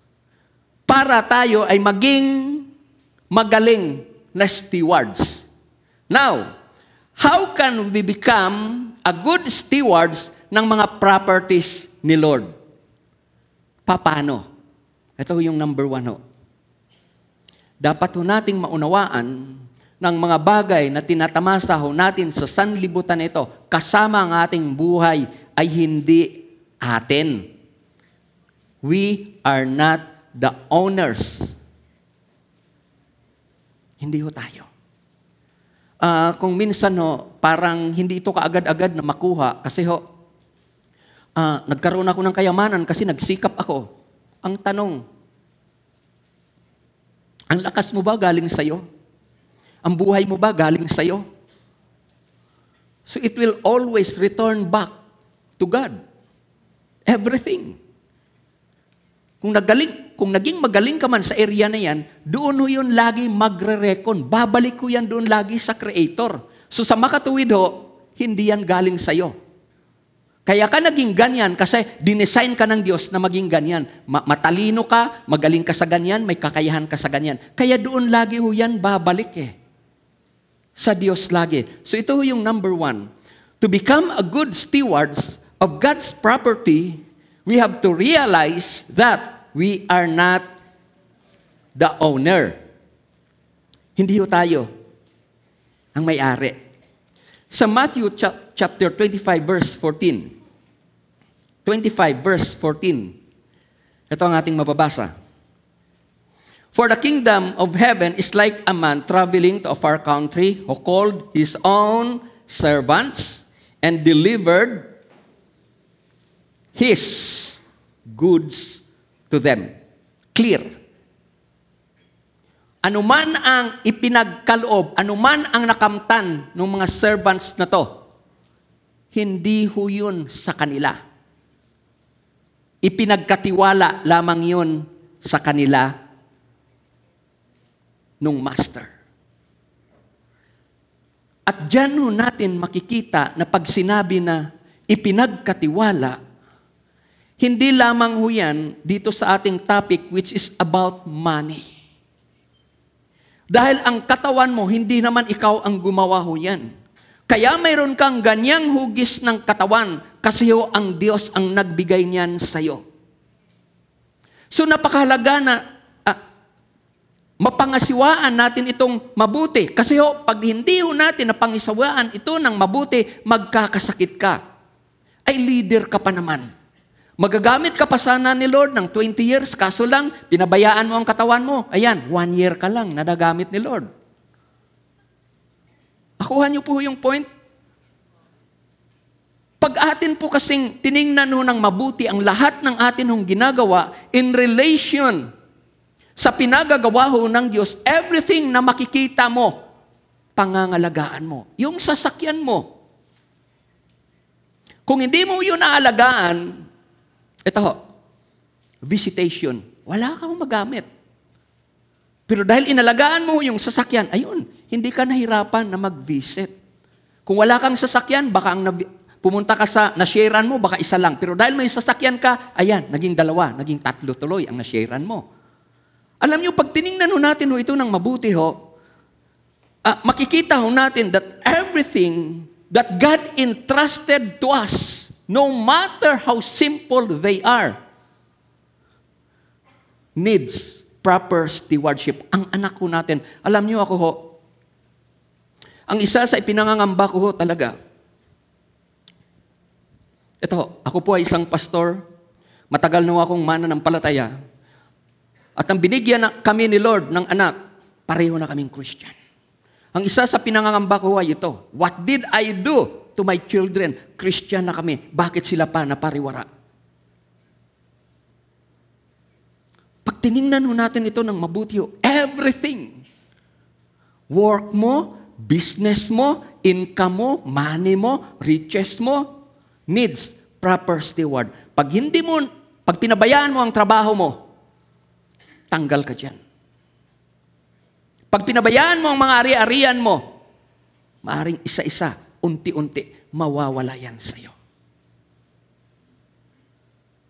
para tayo ay maging magaling na stewards. Now, how can we become a good stewards ng mga properties ni Lord? Paano? Ito yung number one ho. Dapat ho nating maunawaan ng mga bagay na tinatamasa ho natin sa sanlibutan ito, kasama ang ating buhay, ay hindi atin. We are not the owners hindi ho tayo. Uh, kung minsan ho, parang hindi ito kaagad-agad na makuha kasi ho, uh, nagkaroon ako ng kayamanan kasi nagsikap ako. Ang tanong, ang lakas mo ba galing sa'yo? Ang buhay mo ba galing sa'yo? So it will always return back to God. Everything. Kung nagaling, kung naging magaling ka man sa area na yan, doon ho yun lagi magre-recon. Babalik ko yan doon lagi sa Creator. So sa makatuwid ho, hindi yan galing sa'yo. Kaya ka naging ganyan kasi dinesign ka ng Diyos na maging ganyan. Ma- matalino ka, magaling ka sa ganyan, may kakayahan ka sa ganyan. Kaya doon lagi ho yan babalik eh. Sa Diyos lagi. So ito ho yung number one. To become a good stewards of God's property, we have to realize that we are not the owner. Hindi ho tayo ang may-ari. Sa Matthew chapter 25 verse 14. 25 verse 14. Ito ang ating mababasa. For the kingdom of heaven is like a man traveling to a far country who called his own servants and delivered his goods to them. Clear. anuman ang ipinagkaloob, anuman ang nakamtan ng mga servants na to, hindi ho yun sa kanila. Ipinagkatiwala lamang yun sa kanila nung master. At dyan natin makikita na pag sinabi na ipinagkatiwala, hindi lamang ho yan dito sa ating topic which is about money. Dahil ang katawan mo, hindi naman ikaw ang gumawa ho yan. Kaya mayroon kang ganyang hugis ng katawan kasi ang Diyos ang nagbigay niyan sa'yo. So napakahalaga na ah, mapangasiwaan natin itong mabuti. Kasi ho, pag hindi ho natin napangisiwaan ito ng mabuti, magkakasakit ka. Ay leader ka pa naman. Magagamit ka pa sana ni Lord ng 20 years, kaso lang, pinabayaan mo ang katawan mo. Ayan, one year ka lang na nagamit ni Lord. Nakuha niyo po yung point? Pag atin po kasing tiningnan ho ng mabuti ang lahat ng atin hong ginagawa in relation sa pinagagawa ho ng Diyos, everything na makikita mo, pangangalagaan mo. Yung sasakyan mo. Kung hindi mo yun aalagaan, ito ho, visitation. Wala kang magamit. Pero dahil inalagaan mo yung sasakyan, ayun, hindi ka nahirapan na mag-visit. Kung wala kang sasakyan, baka ang pumunta ka sa nasharean mo, baka isa lang. Pero dahil may sasakyan ka, ayan, naging dalawa, naging tatlo tuloy ang nasharean mo. Alam niyo, pag tiningnan ho natin ho ito ng mabuti ho, ah, makikita ho natin that everything that God entrusted to us, no matter how simple they are, needs proper stewardship. Ang anak ko natin, alam niyo ako ho, ang isa sa ipinangangamba ko ho talaga, ito, ako po ay isang pastor, matagal na akong mananampalataya, at ang binigyan na kami ni Lord ng anak, pareho na kaming Christian. Ang isa sa pinangangamba ko ay ito, What did I do to my children? Christian na kami. Bakit sila pa napariwara? Pag tiningnan natin ito ng mabuti everything, work mo, business mo, income mo, money mo, riches mo, needs proper steward. Pag hindi mo, pag pinabayaan mo ang trabaho mo, tanggal ka dyan. Pag pinabayaan mo ang mga ari-arian mo, maaring isa-isa, unti-unti, mawawala yan sa'yo.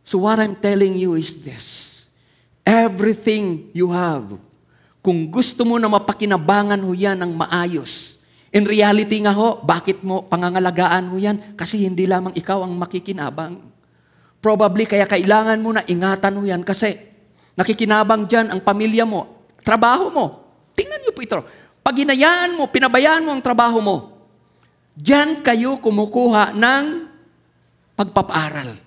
So what I'm telling you is this. Everything you have, kung gusto mo na mapakinabangan ho yan ng maayos, in reality nga ho, bakit mo pangangalagaan ho yan? Kasi hindi lamang ikaw ang makikinabang. Probably kaya kailangan mo na ingatan ho yan kasi nakikinabang dyan ang pamilya mo, trabaho mo. Tingnan niyo po ito. Pag hinayaan mo, pinabayaan mo ang trabaho mo, dyan kayo kumukuha ng pagpapaaral.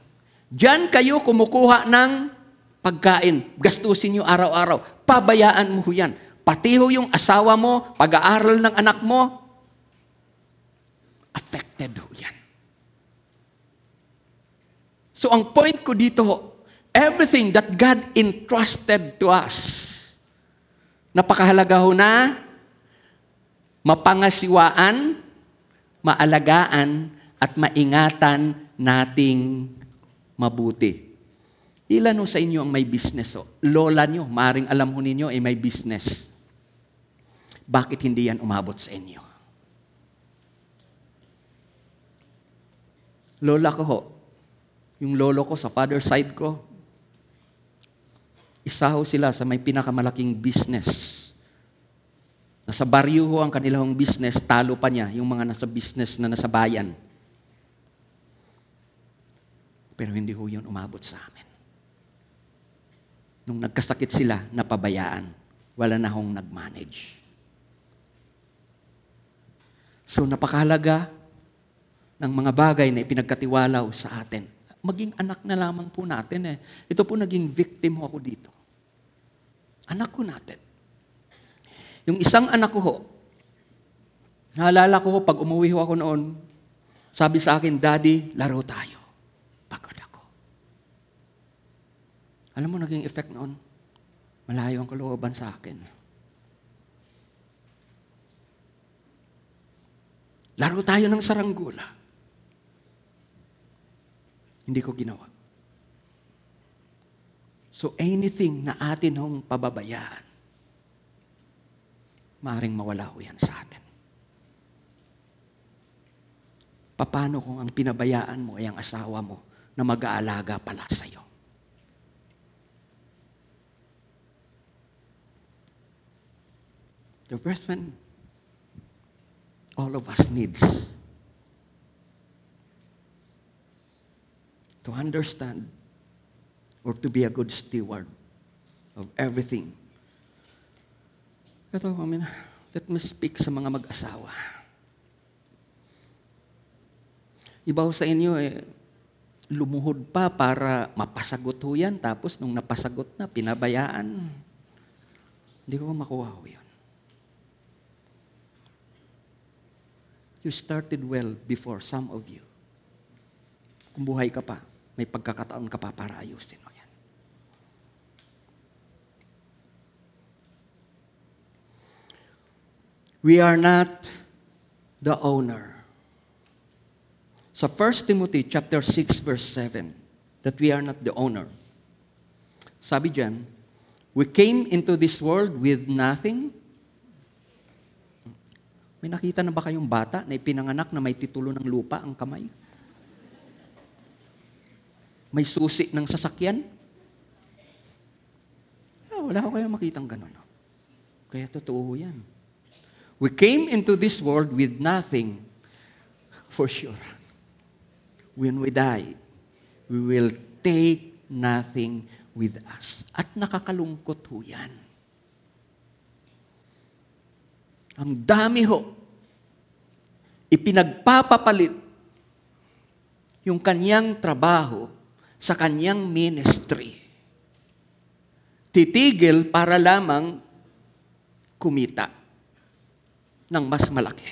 Dyan kayo kumukuha ng pagkain. Gastusin nyo araw-araw. Pabayaan mo yan. Pati ho yung asawa mo, pag-aaral ng anak mo, affected ho yan. So ang point ko dito everything that God entrusted to us, napakahalaga ho na mapangasiwaan, maalagaan, at maingatan nating mabuti. Ilan ho sa inyo ang may business ho? Lola nyo, maring alam ho ninyo ay may business. Bakit hindi yan umabot sa inyo? Lola ko ho, yung lolo ko sa father side ko, isa ho sila sa may pinakamalaking business. Nasa baryo ho ang kanilang business, talo pa niya yung mga nasa business na nasa bayan. Pero hindi ho yun umabot sa amin. Nung nagkasakit sila, napabayaan. Wala na hong nag-manage. So napakahalaga ng mga bagay na ipinagkatiwalaw sa atin. Maging anak na lamang po natin eh. Ito po naging victim ako dito. Anak ko natin. Yung isang anak ko ho, naalala ko ho, pag umuwi ho ako noon, sabi sa akin, Daddy, laro tayo. Pagod ako. Alam mo, naging effect noon, malayo ang kalooban sa akin. Laro tayo ng saranggola. Hindi ko ginawa. So anything na atin hong pababayaan, maaring mawala ho yan sa atin. Paano kung ang pinabayaan mo ay ang asawa mo na mag-aalaga pala sa'yo? The brethren, all of us needs to understand or to be a good steward of everything. Ito, I mean, let me speak sa mga mag-asawa. Ibaw sa inyo, eh, lumuhod pa para mapasagot ho yan. Tapos nung napasagot na, pinabayaan. Hindi ko makuha ho yan. You started well before some of you. Kung buhay ka pa, may pagkakataon ka pa para ayusin mo yan. We are not the owner. Sa 1 Timothy chapter 6 verse 7, that we are not the owner. Sabi diyan, we came into this world with nothing. May nakita na ba kayong bata na ipinanganak na may titulo ng lupa ang kamay? May susi ng sasakyan? Ah, wala ko kayong makitang ganun. no? Kaya totoo yan. We came into this world with nothing, for sure. When we die, we will take nothing with us. At nakakalungkot ho yan. Ang dami ho, ipinagpapapalit yung kanyang trabaho sa kanyang ministry. Titigil para lamang kumita ng mas malaki.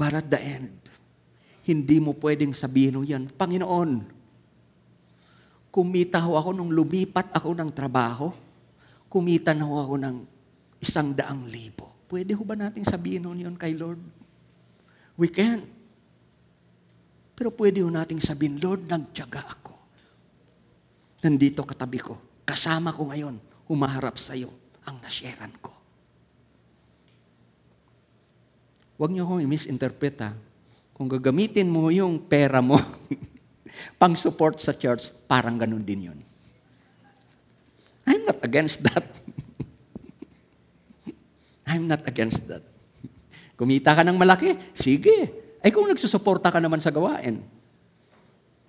But at the end, hindi mo pwedeng sabihin mo yan, Panginoon, kumita ho ako nung lumipat ako ng trabaho, kumita na ho ako ng isang daang libo. Pwede ho ba nating sabihin nun yun kay Lord? We can't. Pero pwede ho nating sabihin, Lord, nagtyaga ako. Nandito katabi ko. Kasama ko ngayon. Humaharap sa iyo ang nasyeran ko. Huwag niyo akong i-misinterpret ha. Kung gagamitin mo yung pera mo (laughs) pang support sa church, parang ganun din yun. I'm not against that. (laughs) I'm not against that. Kumita ka ng malaki, sige. Ay kung nagsusuporta ka naman sa gawain.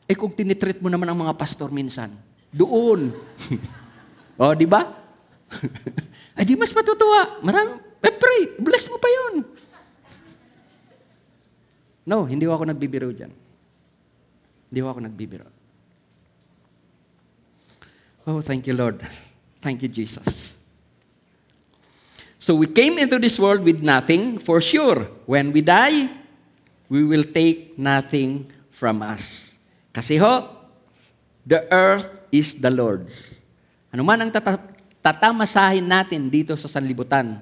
Eh kung tinitreat mo naman ang mga pastor minsan, doon. (laughs) o, di ba? Ay (laughs) di mas matutuwa. Marami, eh, pray, bless mo pa yun. No, hindi ako nagbibiro dyan. Hindi ako nagbibiro. Oh, thank you, Lord. Thank you, Jesus. So we came into this world with nothing, for sure. When we die, we will take nothing from us. Kasi ho, the earth is the Lord's. Ano man ang tata- tatamasahin natin dito sa sanlibutan,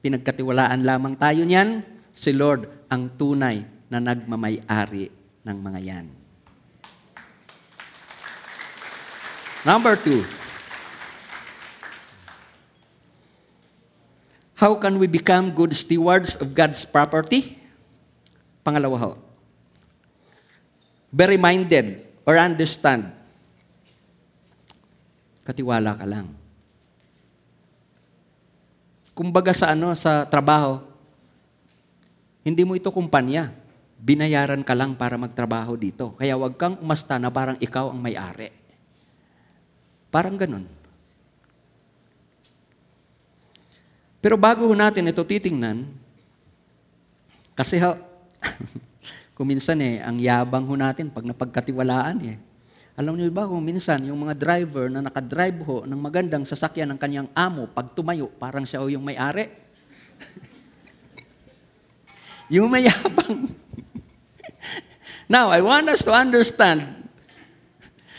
pinagkatiwalaan lamang tayo niyan, si Lord ang tunay na nagmamay-ari ng mga yan. Number two, how can we become good stewards of God's property? Pangalawa ho, be reminded or understand. Katiwala ka lang. Kumbaga sa ano, sa trabaho, hindi mo ito kumpanya. Binayaran ka lang para magtrabaho dito. Kaya wag kang umasta na parang ikaw ang may-ari. Parang ganun. Pero bago natin ito titingnan, kasi (laughs) ho, kuminsan eh, ang yabang ho natin pag napagkatiwalaan eh. Alam niyo ba kung minsan yung mga driver na nakadrive ho ng magandang sasakyan ng kanyang amo, pag tumayo, parang siya ho yung may-ari. (laughs) yung mayabang. (laughs) Now, I want us to understand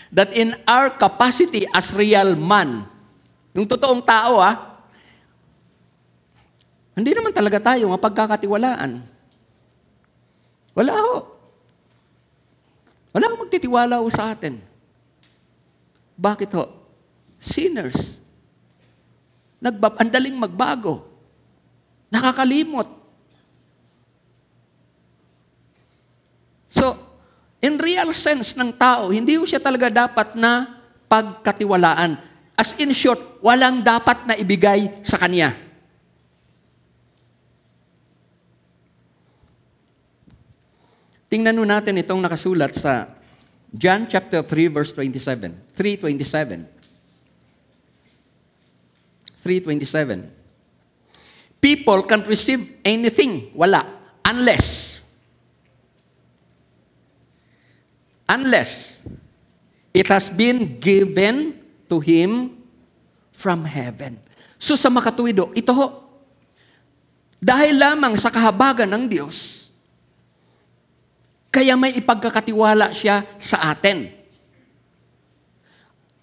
that in our capacity as real man, yung totoong tao ah, Hindi naman talaga tayo mapagkakatiwalaan. Wala ho. Wala akong magtitiwala ho sa atin. Bakit ho? Sinners. Nagbab ang magbago. Nakakalimot. So, in real sense ng tao, hindi ho siya talaga dapat na pagkatiwalaan. As in short, walang dapat na ibigay sa kanya. Tingnan nun natin itong nakasulat sa John chapter 3 verse 27. 327. 327. People can't receive anything. Wala. Unless. Unless it has been given to him from heaven. So sa makatuwido, ito ho, dahil lamang sa kahabagan ng Diyos, kaya may ipagkakatiwala siya sa atin.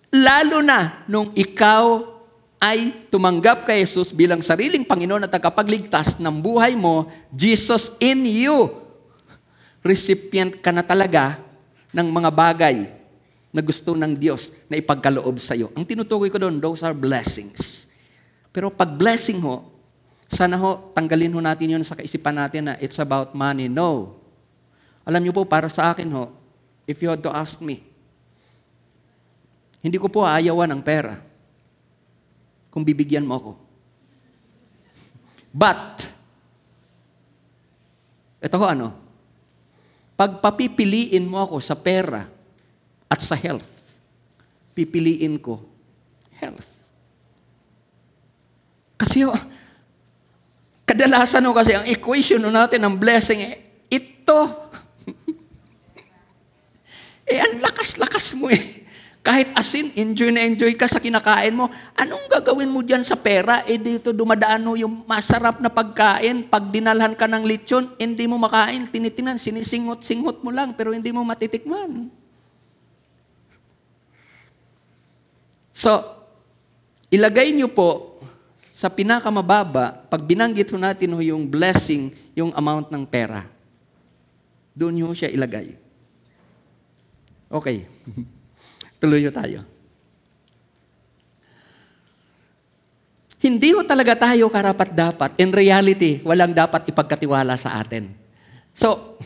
Lalo na nung ikaw ay tumanggap kay Jesus bilang sariling Panginoon at tagapagligtas ng buhay mo, Jesus in you. Recipient ka na talaga ng mga bagay na gusto ng Diyos na ipagkaloob sa iyo. Ang tinutukoy ko doon, those are blessings. Pero pag blessing ho, sana ho, tanggalin ho natin yun sa kaisipan natin na it's about money. No. Alam niyo po, para sa akin ho, if you had to ask me, hindi ko po aayawan ng pera kung bibigyan mo ako. But, ito ko ano, pag papipiliin mo ako sa pera at sa health, pipiliin ko health. Kasi ho, kadalasan ho kasi ang equation natin ng blessing, eh, ito, eh, ang lakas-lakas mo eh. Kahit asin, enjoy na enjoy ka sa kinakain mo. Anong gagawin mo dyan sa pera? Eh dito dumadaan mo yung masarap na pagkain. Pag dinalhan ka ng lechon, hindi mo makain. Tinitingnan, sinisingot-singot mo lang, pero hindi mo matitikman. So, ilagay niyo po sa pinakamababa, pag binanggit natin yung blessing, yung amount ng pera. Doon niyo siya ilagay. Okay. (laughs) Tuloy tayo. Hindi ho talaga tayo karapat dapat. In reality, walang dapat ipagkatiwala sa atin. So,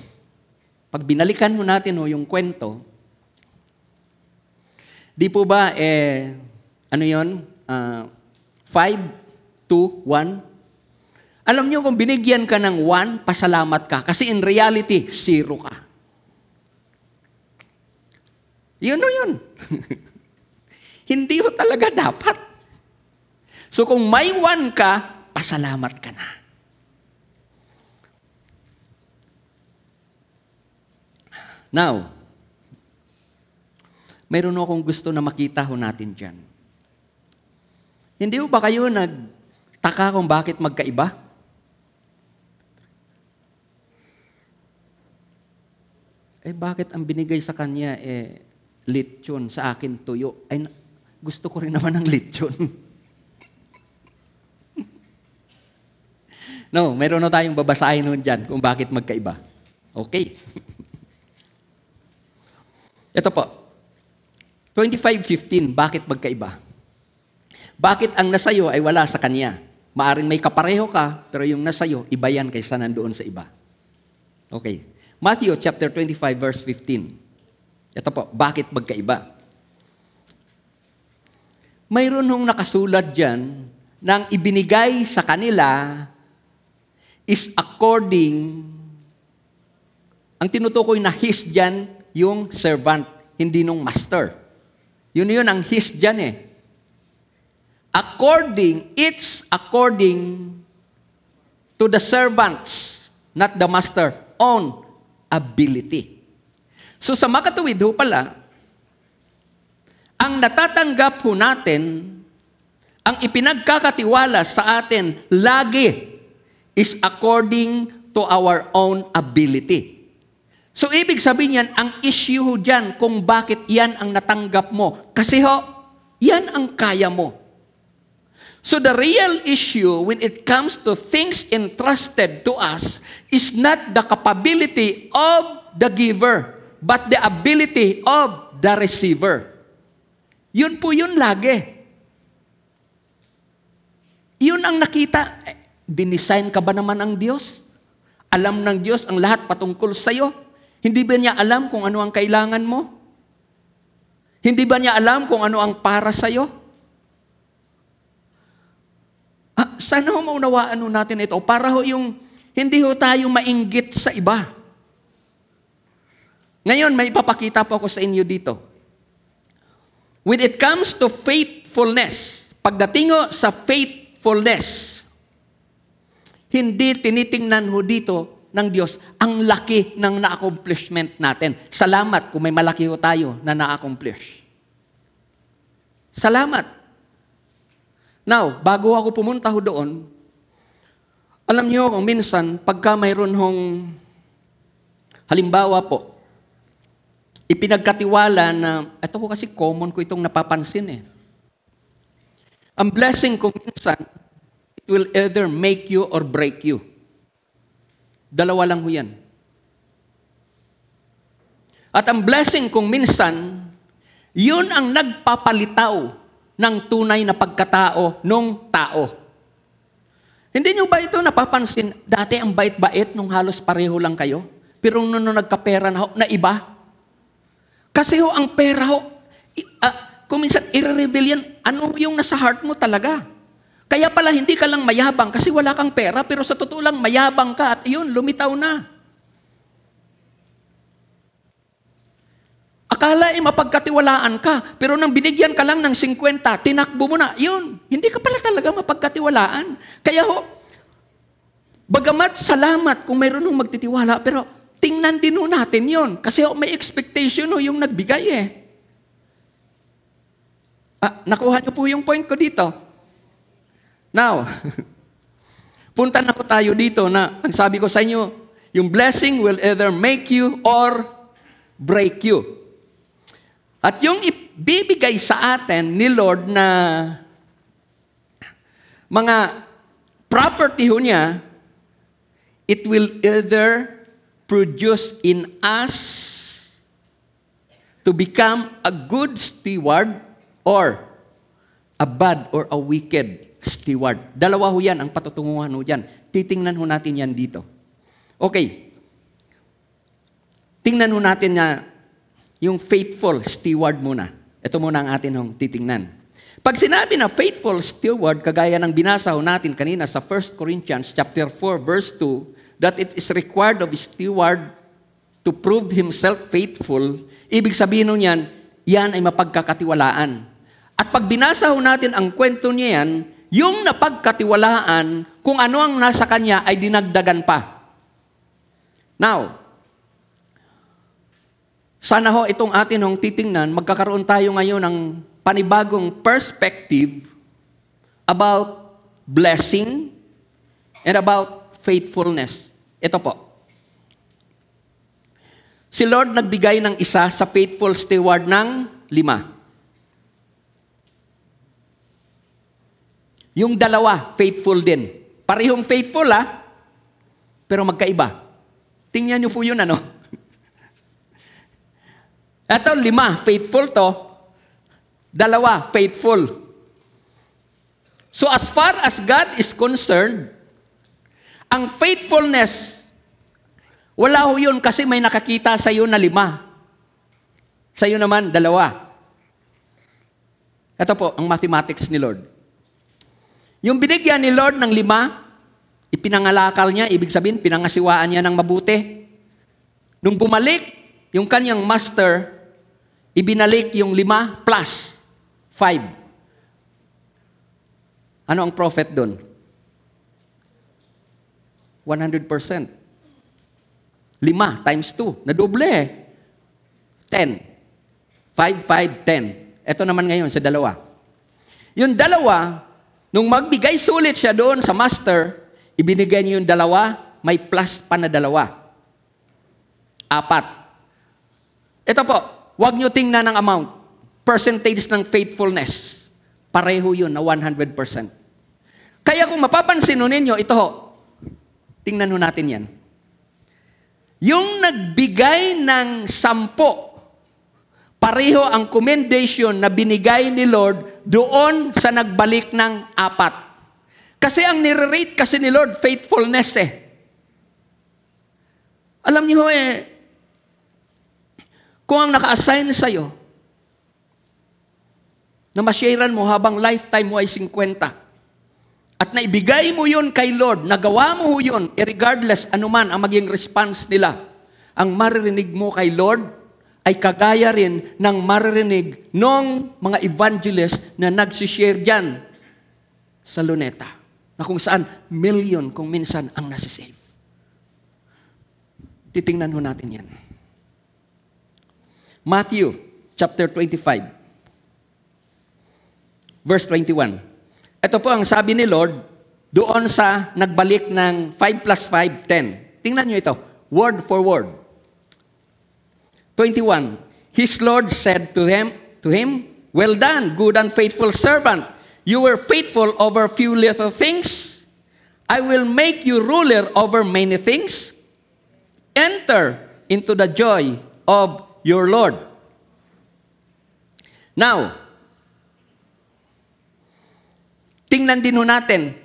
pag binalikan mo natin ho yung kwento, di po ba, eh, ano yon? Uh, 5, 2, 1? Alam niyo kung binigyan ka ng 1, pasalamat ka. Kasi in reality, zero ka. Yun o yun. (laughs) Hindi mo talaga dapat. So kung may one ka, pasalamat ka na. Now, mayroon akong gusto na makita ho natin dyan. Hindi ba kayo nagtaka kung bakit magkaiba? Eh bakit ang binigay sa kanya eh lechon, sa akin tuyo. Ay, gusto ko rin naman ng lechon. (laughs) no, meron na tayong babasahin nun dyan kung bakit magkaiba. Okay. (laughs) Ito po. 25.15, bakit magkaiba? Bakit ang nasayo ay wala sa kanya? Maaring may kapareho ka, pero yung nasayo, iba yan kaysa nandoon sa iba. Okay. Matthew chapter 25 verse 15. Ito po, bakit magkaiba? Mayroon hong nakasulat dyan nang ibinigay sa kanila is according, ang tinutukoy na his dyan, yung servant, hindi nung master. Yun yun ang his dyan eh. According, it's according to the servants, not the master, own ability. So sa makatuwid ho pala, ang natatanggap ho natin, ang ipinagkakatiwala sa atin lagi is according to our own ability. So ibig sabihin yan, ang issue ho dyan kung bakit yan ang natanggap mo. Kasi ho, yan ang kaya mo. So the real issue when it comes to things entrusted to us is not the capability of the giver, but the ability of the receiver. Yun po yun lagi. Yun ang nakita. Eh, Dinesign ka ba naman ang Diyos? Alam ng Diyos ang lahat patungkol sa iyo? Hindi ba niya alam kung ano ang kailangan mo? Hindi ba niya alam kung ano ang para sa iyo? Ah, sana ho maunawaan ho natin ito para ho yung hindi ho tayo mainggit sa iba. Ngayon, may ipapakita po ako sa inyo dito. When it comes to faithfulness, pagdating ho sa faithfulness, hindi tinitingnan ho dito ng Diyos ang laki ng na-accomplishment natin. Salamat kung may malaki ho tayo na na-accomplish. Salamat. Now, bago ako pumunta ho doon, alam niyo kung minsan, pagka mayroon hong, halimbawa po, ipinagkatiwala na, ito ko kasi common ko itong napapansin eh. Ang blessing ko minsan, it will either make you or break you. Dalawa lang ho yan. At ang blessing kung minsan, yun ang nagpapalitaw ng tunay na pagkatao nung tao. Hindi nyo ba ito napapansin? Dati ang bait-bait nung halos pareho lang kayo. Pero nung, nung nagkapera na, na iba. Kasi ho, ang pera ho, ah, kung minsan i-reveal yan, ano yung nasa heart mo talaga. Kaya pala hindi ka lang mayabang kasi wala kang pera, pero sa totoo lang mayabang ka at yun, lumitaw na. Akala eh mapagkatiwalaan ka, pero nang binigyan ka lang ng 50, tinakbo mo na, yun, hindi ka pala talaga mapagkatiwalaan. Kaya ho, bagamat salamat kung mayroon hong magtitiwala, pero tingnan din ho natin yun. Kasi may expectation ho yung nagbigay eh. Ah, nakuha niyo po yung point ko dito. Now, (laughs) punta na po tayo dito na ang sabi ko sa inyo, yung blessing will either make you or break you. At yung ibibigay sa atin ni Lord na mga property ho niya, it will either produce in us to become a good steward or a bad or a wicked steward. Dalawa ho yan ang patutunguhan ho dyan. Titingnan ho natin yan dito. Okay. Tingnan ho natin na yung faithful steward muna. Ito muna ang atin hong titingnan. Pag sinabi na faithful steward, kagaya ng binasa ho natin kanina sa 1 Corinthians chapter 4 verse 2, that it is required of a steward to prove himself faithful, ibig sabihin ho niyan, yan ay mapagkakatiwalaan. At pag binasa ho natin ang kwento niya yan, yung napagkatiwalaan, kung ano ang nasa kanya ay dinagdagan pa. Now, sana ho itong atin hong titingnan, magkakaroon tayo ngayon ng panibagong perspective about blessing and about faithfulness. Ito po. Si Lord nagbigay ng isa sa faithful steward ng lima. Yung dalawa, faithful din. Parehong faithful ah, pero magkaiba. Tingnan niyo po yun ano. (laughs) Ito, lima, faithful to. Dalawa, faithful. So as far as God is concerned, ang faithfulness, wala ho yun kasi may nakakita sa iyo na lima. Sa iyo naman, dalawa. Ito po, ang mathematics ni Lord. Yung binigyan ni Lord ng lima, ipinangalakal niya, ibig sabihin, pinangasiwaan niya ng mabuti. Nung bumalik, yung kanyang master, ibinalik yung lima plus five. Ano ang profit doon? 100%. Lima times two. Nadoble eh. 10. 5, 5, 10. Ito naman ngayon sa dalawa. Yung dalawa, nung magbigay sulit siya doon sa master, ibinigay niya yung dalawa, may plus pa na dalawa. Apat. Ito po, huwag niyo tingnan ng amount. Percentage ng faithfulness. Pareho yun na 100%. Kaya kung mapapansin ninyo, ito ho, tingnan ho natin yan. Yung nagbigay ng sampo, pareho ang commendation na binigay ni Lord doon sa nagbalik ng apat. Kasi ang nire-rate kasi ni Lord, faithfulness eh. Alam niyo ho eh, kung ang naka-assign sa'yo, na masyaran mo habang lifetime mo ay 50, at naibigay mo yun kay Lord, nagawa mo yun, regardless anuman ang maging response nila, ang maririnig mo kay Lord ay kagaya rin ng maririnig ng mga evangelist na nagsishare dyan sa Luneta, na kung saan million kung minsan ang nasisave. Titingnan ho natin yan. Matthew chapter 25, verse 21. Ito po ang sabi ni Lord doon sa nagbalik ng 5 plus 5, 10. Tingnan nyo ito, word for word. 21. His Lord said to him, to him, Well done, good and faithful servant. You were faithful over few little things. I will make you ruler over many things. Enter into the joy of your Lord. Now, tingnan din ho natin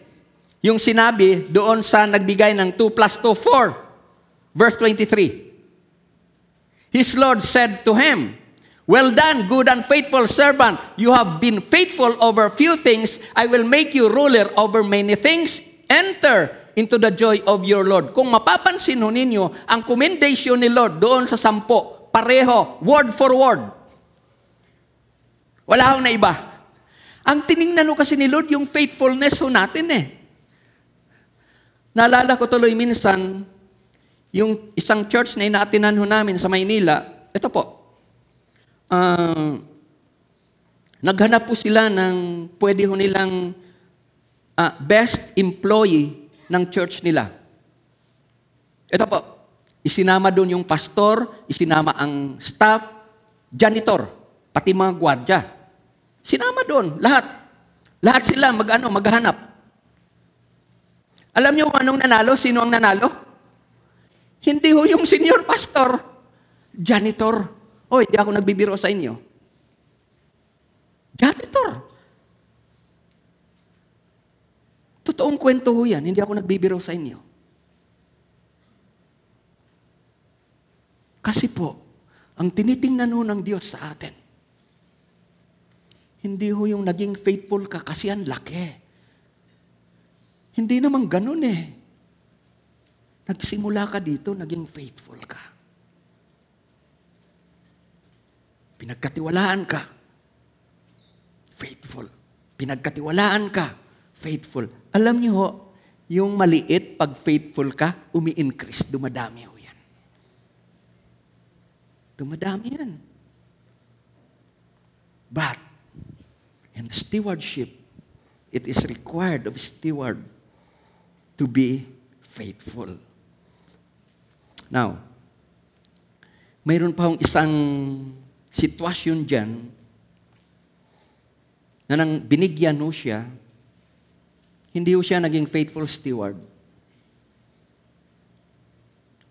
yung sinabi doon sa nagbigay ng 2 plus 2, 4. Verse 23. His Lord said to him, Well done, good and faithful servant. You have been faithful over few things. I will make you ruler over many things. Enter into the joy of your Lord. Kung mapapansin ho ninyo, ang commendation ni Lord doon sa sampo, pareho, word for word. Wala akong na iba. Ang tiningnan ho kasi ni Lord, yung faithfulness ho natin eh. Naalala ko tuloy minsan, yung isang church na inaatinan ho namin sa Maynila, ito po, ah, naghanap po sila ng pwede ho nilang ah, best employee ng church nila. Ito po, isinama doon yung pastor, isinama ang staff, janitor, pati mga gwardya. Sinama doon, lahat. Lahat sila mag-ano, maghanap. Alam niyo kung anong nanalo? Sino ang nanalo? Hindi ho yung senior pastor. Janitor. Oy, di ako nagbibiro sa inyo. Janitor. Totoong kwento ho yan. Hindi ako nagbibiro sa inyo. Kasi po, ang tinitingnan ho ng Diyos sa atin, hindi ho yung naging faithful ka kasi ang laki. Hindi naman ganun eh. Nagsimula ka dito, naging faithful ka. Pinagkatiwalaan ka. Faithful. Pinagkatiwalaan ka. Faithful. Alam niyo ho, yung maliit, pag faithful ka, umi-increase, dumadami ho yan. Dumadami yan. But, in stewardship, it is required of steward to be faithful. Now, mayroon pa hong isang sitwasyon dyan na nang binigyan ho siya, hindi ho siya naging faithful steward.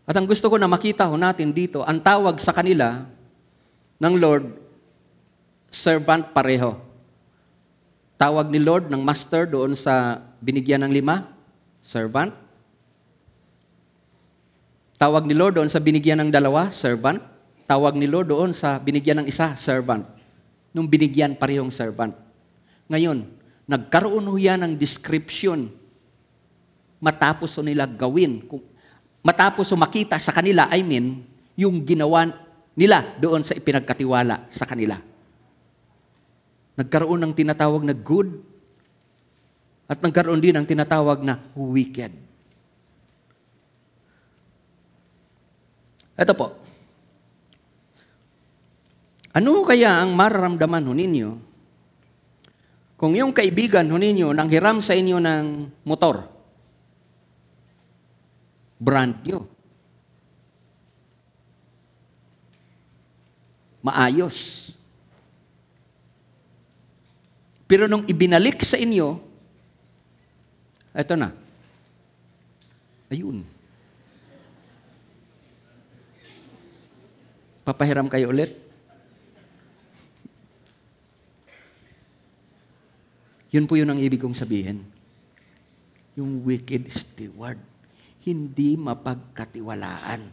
At ang gusto ko na makita ho natin dito, ang tawag sa kanila ng Lord, servant pareho. Tawag ni Lord ng master doon sa binigyan ng lima, servant. Tawag ni Lord doon sa binigyan ng dalawa, servant. Tawag ni Lord doon sa binigyan ng isa, servant. Nung binigyan parehong servant. Ngayon, nagkaroon ho yan ng description matapos ho nila gawin. Kung, matapos ho makita sa kanila, I mean, yung ginawa nila doon sa ipinagkatiwala sa kanila. Nagkaroon ng tinatawag na good at nagkaroon din ng tinatawag na wicked. Ito po. Ano kaya ang mararamdaman ho ninyo kung yung kaibigan ho ninyo nang hiram sa inyo ng motor? Brand new. Maayos. Pero nung ibinalik sa inyo, Ito na. Ayun. Papahiram kayo ulit. Yun po yun ang ibig kong sabihin. Yung wicked steward. Hindi mapagkatiwalaan.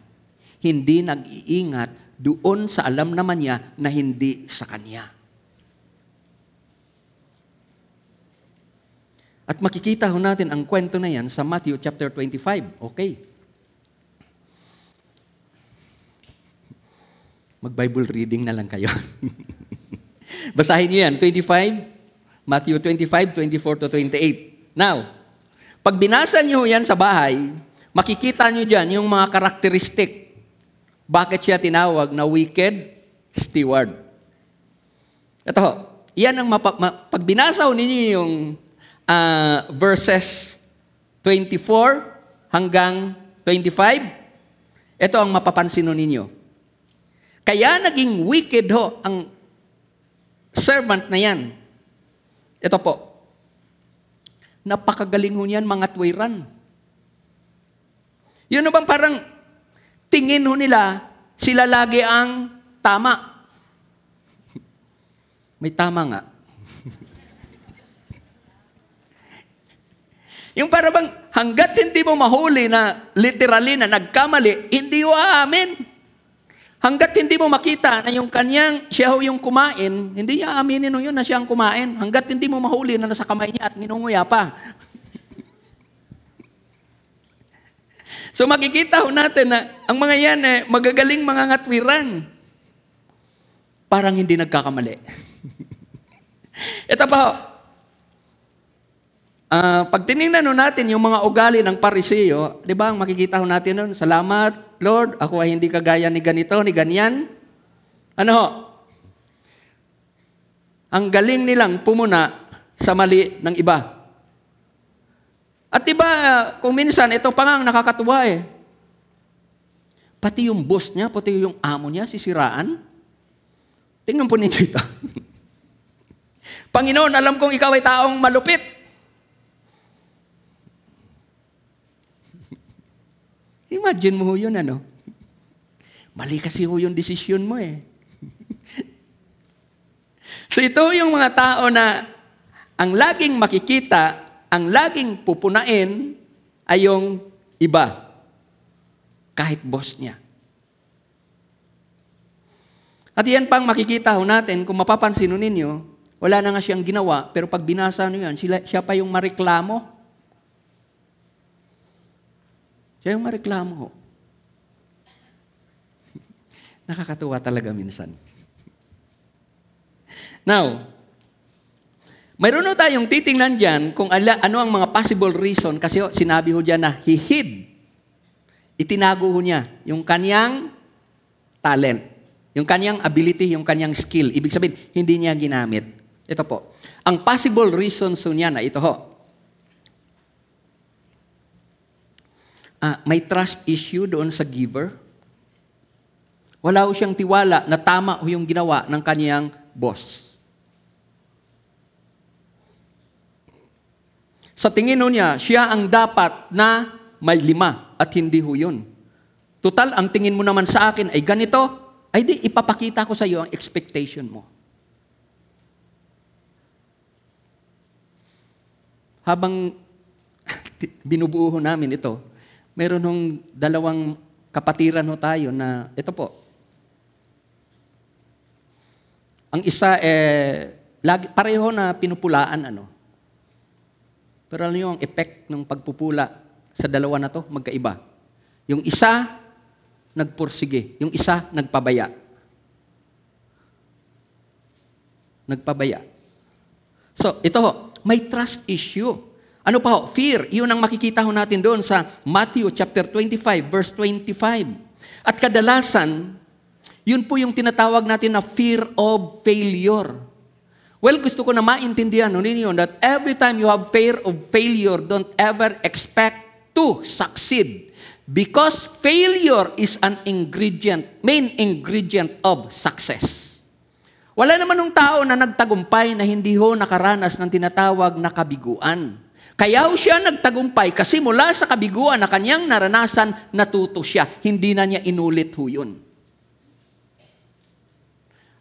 Hindi nag-iingat doon sa alam naman niya na hindi sa kanya. At makikita ho natin ang kwento na yan sa Matthew chapter 25. Okay. Mag-Bible reading na lang kayo. (laughs) Basahin niyo yan, 25, Matthew 25, 24 to 28. Now, pag binasa niyo yan sa bahay, makikita niyo dyan yung mga karakteristik. Bakit siya tinawag na wicked steward? Ito yan ang mapa, ma, pag binasa ninyo yung ah, verses 24 hanggang 25, ito ang mapapansin ninyo. Kaya naging wicked ho ang servant na yan. Ito po. Napakagaling ho niyan mga tuwiran. Yun bang parang tingin ho nila, sila lagi ang tama. May tama nga. Yung para bang hanggat hindi mo mahuli na literally na nagkamali, hindi mo aamin. Hanggat hindi mo makita na yung kanyang, siya ho yung kumain, hindi niya aminin ho yun na siya ang kumain. Hanggat hindi mo mahuli na nasa kamay niya at nginunguya pa. (laughs) so makikita ho natin na ang mga yan eh, magagaling mga ngatwiran. Parang hindi nagkakamali. (laughs) Ito pa ho, Ah, pag tinignan natin yung mga ugali ng pariseo, di ba, ang makikita natin nun, salamat, Lord, ako ay hindi kagaya ni ganito, ni ganyan. Ano? Ang galing nilang pumuna sa mali ng iba. At iba, kung minsan, ito pa nga ang nakakatuwa eh. Pati yung boss niya, pati yung amo niya, sisiraan. Tingnan po ninyo ito. (laughs) Panginoon, alam kong ikaw ay taong malupit. Imagine mo yun, ano? Mali kasi ho yung desisyon mo eh. so ito yung mga tao na ang laging makikita, ang laging pupunain ay yung iba. Kahit boss niya. At yan pang makikita ho natin, kung mapapansin ninyo, wala na nga siyang ginawa, pero pag binasa nyo yan, sila, siya pa yung mareklamo. Siya yung mareklamo. (laughs) Nakakatuwa talaga minsan. Now, mayroon ho tayong titingnan dyan kung ala, ano ang mga possible reason kasi sinabi ho dyan na he hid. Itinago ho niya yung kanyang talent, yung kanyang ability, yung kanyang skill. Ibig sabihin, hindi niya ginamit. Ito po. Ang possible reasons ho niya na ito ho. Ah, may trust issue doon sa giver. Wala ho siyang tiwala na tama ho yung ginawa ng kaniyang boss. Sa tingin ho niya, siya ang dapat na may lima at hindi ho yun. Total, ang tingin mo naman sa akin ay ganito, ay di ipapakita ko sa iyo ang expectation mo. Habang (laughs) binubuo namin ito, meron hong dalawang kapatiran ho tayo na, ito po, ang isa, eh, lagi, pareho na pinupulaan, ano. Pero alam niyo, ang effect ng pagpupula sa dalawa na to, magkaiba. Yung isa, nagpursige. Yung isa, nagpabaya. Nagpabaya. So, ito ho, may trust issue. Ano pa ho? Fear. Yun ang makikita ho natin doon sa Matthew chapter 25, verse 25. At kadalasan, yun po yung tinatawag natin na fear of failure. Well, gusto ko na maintindihan ninyo that every time you have fear of failure, don't ever expect to succeed. Because failure is an ingredient, main ingredient of success. Wala naman ng tao na nagtagumpay na hindi ho nakaranas ng tinatawag na kabiguan. Kaya siya nagtagumpay kasi mula sa kabiguan na kanyang naranasan, natuto siya. Hindi na niya inulit ho yun.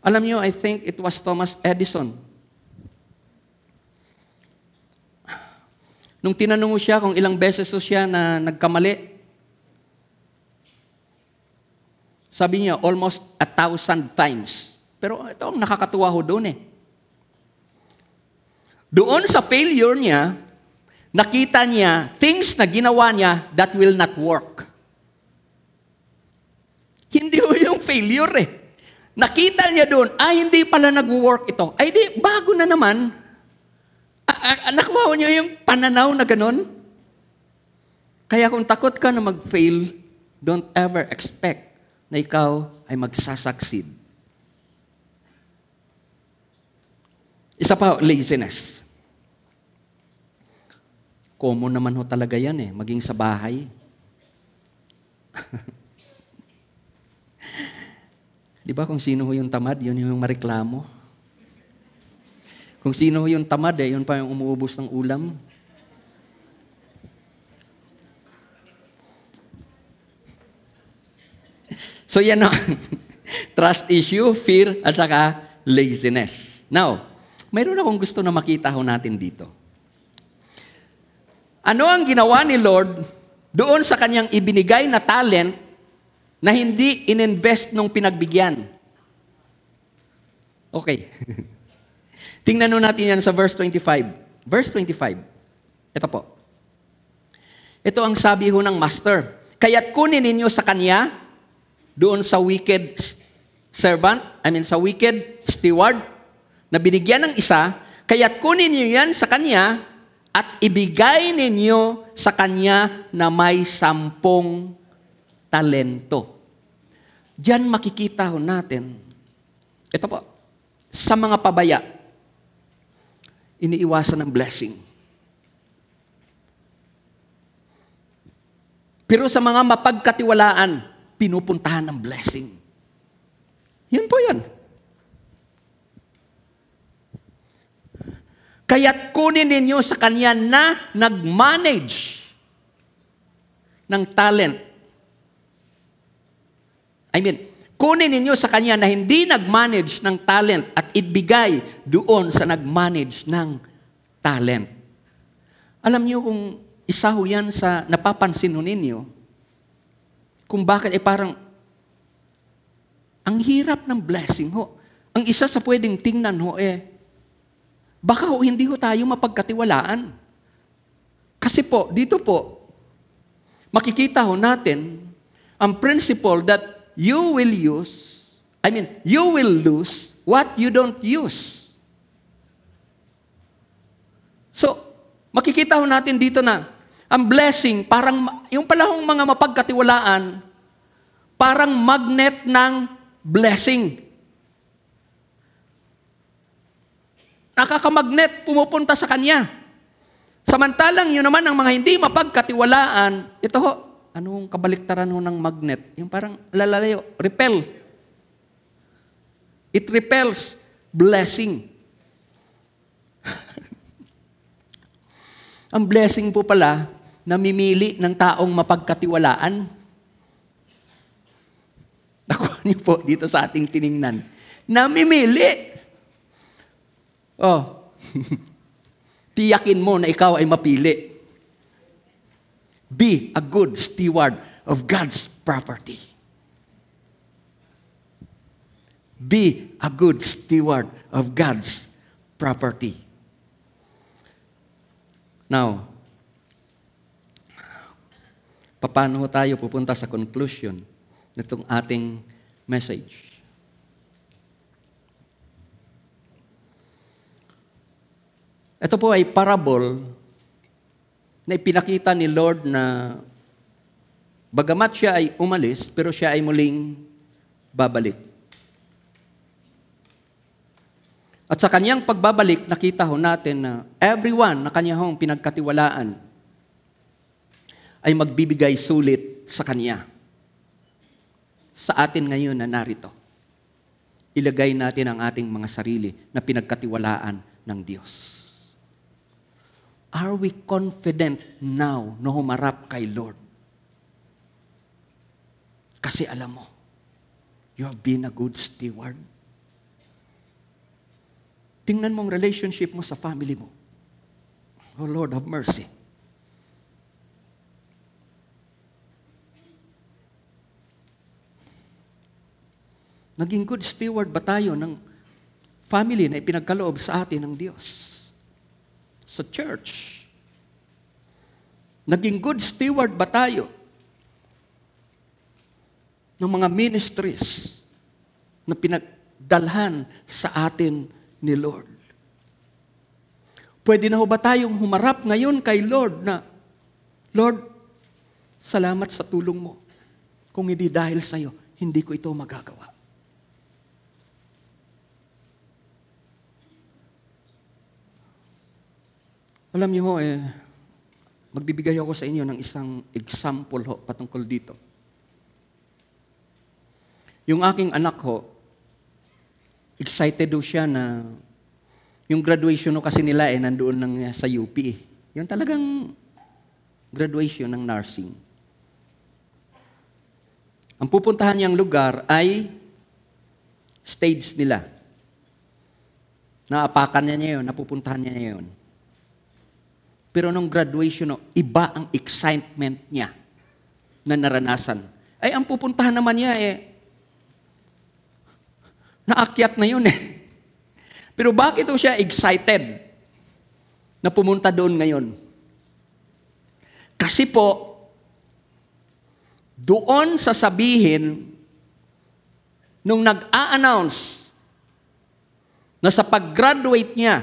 Alam niyo, I think it was Thomas Edison. Nung tinanong siya kung ilang beses ho siya na nagkamali, sabi niya, almost a thousand times. Pero ito ang nakakatuwa ho doon eh. Doon sa failure niya, nakita niya things na ginawa niya that will not work. Hindi ho yung failure eh. Nakita niya doon, ay hindi pala nag-work ito. Ay di, bago na naman. Nakuha niyo yung pananaw na ganun? Kaya kung takot ka na mag-fail, don't ever expect na ikaw ay magsasucceed. Isa pa, laziness. Common naman ho talaga yan eh, maging sa bahay. (laughs) Di ba kung sino ho yung tamad, yun yung mareklamo. Kung sino ho yung tamad, eh, yun pa yung umuubos ng ulam. So yan o. (laughs) Trust issue, fear, at saka laziness. Now, mayroon akong gusto na makita ho natin dito. Ano ang ginawa ni Lord doon sa kanyang ibinigay na talent na hindi ininvest nung pinagbigyan? Okay. (laughs) Tingnan nun natin yan sa verse 25. Verse 25. Ito po. Ito ang sabi ho ng master. Kaya't kunin ninyo sa kanya, doon sa wicked servant, I mean sa wicked steward, na binigyan ng isa, kaya't kunin niyo yan sa kanya at ibigay ninyo sa kanya na may sampung talento. Diyan makikita ho natin, ito po, sa mga pabaya, iniiwasan ng blessing. Pero sa mga mapagkatiwalaan, pinupuntahan ng blessing. Yan po yan. Kaya't kunin ninyo sa kanya na nag-manage ng talent. I mean, kunin ninyo sa kanya na hindi nag-manage ng talent at ibigay doon sa nag-manage ng talent. Alam niyo kung isa ho yan sa napapansin ninyo, kung bakit eh parang ang hirap ng blessing ho. Ang isa sa pwedeng tingnan ho eh, baka ho hindi ho tayo mapagkatiwalaan. Kasi po, dito po, makikita ho natin ang principle that you will use, I mean, you will lose what you don't use. So, makikita ho natin dito na ang blessing, parang, yung pala hong mga mapagkatiwalaan, parang magnet ng blessing. Nakakamagnet, pumupunta sa kanya. Samantalang yun naman ang mga hindi mapagkatiwalaan, ito ho, anong kabaliktaran ho ng magnet? Yung parang lalalayo, repel. It repels blessing. (laughs) ang blessing po pala, namimili ng taong mapagkatiwalaan. Nakuha niyo po dito sa ating tiningnan. Namimili. Oh, (laughs) tiyakin mo na ikaw ay mapili. Be a good steward of God's property. Be a good steward of God's property. Now, paano tayo pupunta sa conclusion nitong ating message? Ito po ay parable na ipinakita ni Lord na bagamat siya ay umalis, pero siya ay muling babalik. At sa kanyang pagbabalik, nakita ho natin na everyone na kanya hong pinagkatiwalaan ay magbibigay sulit sa kanya. Sa atin ngayon na narito, ilagay natin ang ating mga sarili na pinagkatiwalaan ng Diyos. Are we confident now na humarap kay Lord? Kasi alam mo, you have been a good steward. Tingnan mo ang relationship mo sa family mo. Oh Lord, have mercy. Naging good steward ba tayo ng family na ipinagkaloob sa atin ng Diyos? Sa church. Naging good steward ba tayo ng mga ministries na pinagdalhan sa atin ni Lord? Pwede na ho ba tayong humarap ngayon kay Lord na, Lord, salamat sa tulong mo. Kung hindi dahil sa iyo, hindi ko ito magagawa. Alam niyo ho, eh, magbibigay ako sa inyo ng isang example ho patungkol dito. Yung aking anak ho, excited ho siya na yung graduation ho kasi nila eh nandoon lang sa UP eh. Yung talagang graduation ng nursing. Ang pupuntahan niyang lugar ay stage nila. Naapakan niya niya yun, napupuntahan niya niya yun. Pero nung graduation, no, iba ang excitement niya na naranasan. Ay, ang pupuntahan naman niya eh, naakyat na yun eh. (laughs) Pero bakit ho siya excited na pumunta doon ngayon? Kasi po, doon sasabihin, nung nag-a-announce na sa pag-graduate niya,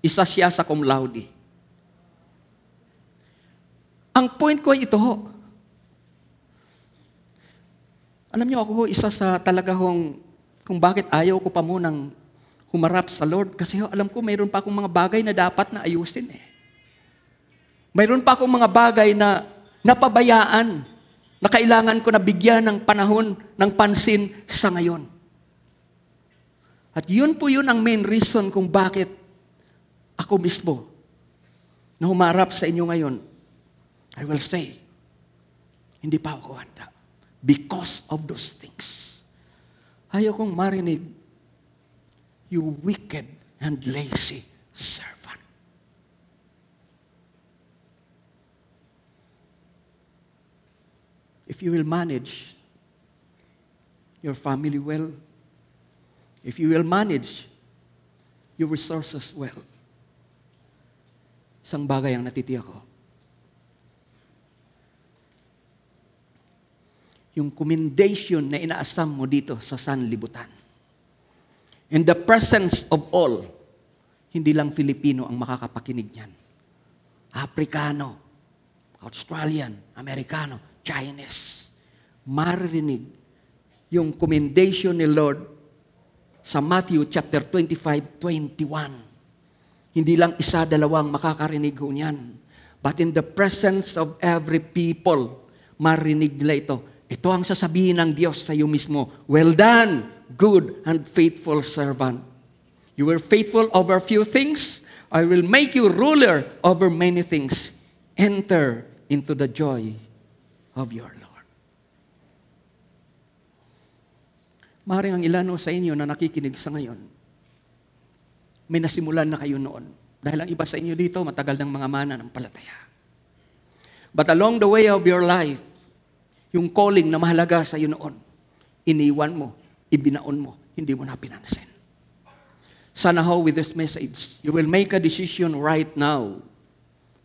isa siya sa cum laude. Ang point ko ay ito ho. Alam niyo ako isa sa talaga hong kung bakit ayaw ko pa munang humarap sa Lord. Kasi ho, alam ko mayroon pa akong mga bagay na dapat na ayusin eh. Mayroon pa akong mga bagay na napabayaan na kailangan ko na bigyan ng panahon, ng pansin sa ngayon. At yun po yun ang main reason kung bakit ako mismo na humarap sa inyo ngayon, I will say, hindi pa ako handa. Because of those things. Ayaw kong marinig, you wicked and lazy servant. If you will manage your family well, if you will manage your resources well, isang bagay ang natitiyak ko. Yung commendation na inaasam mo dito sa sanlibutan. In the presence of all, hindi lang Filipino ang makakapakinig niyan. Afrikano, Australian, Amerikano, Chinese. Maririnig yung commendation ni Lord sa Matthew chapter 25, 21. Hindi lang isa, dalawang makakarinig ho niyan. But in the presence of every people, marinig nila ito. Ito ang sasabihin ng Diyos sa iyo mismo. Well done, good and faithful servant. You were faithful over few things. I will make you ruler over many things. Enter into the joy of your Lord. Maring ang ilan sa inyo na nakikinig sa ngayon, may nasimulan na kayo noon. Dahil ang iba sa inyo dito, matagal ng mga mana ng palataya. But along the way of your life, yung calling na mahalaga sa iyo noon, iniwan mo, ibinaon mo, hindi mo na pinansin. Sana ho with this message, you will make a decision right now.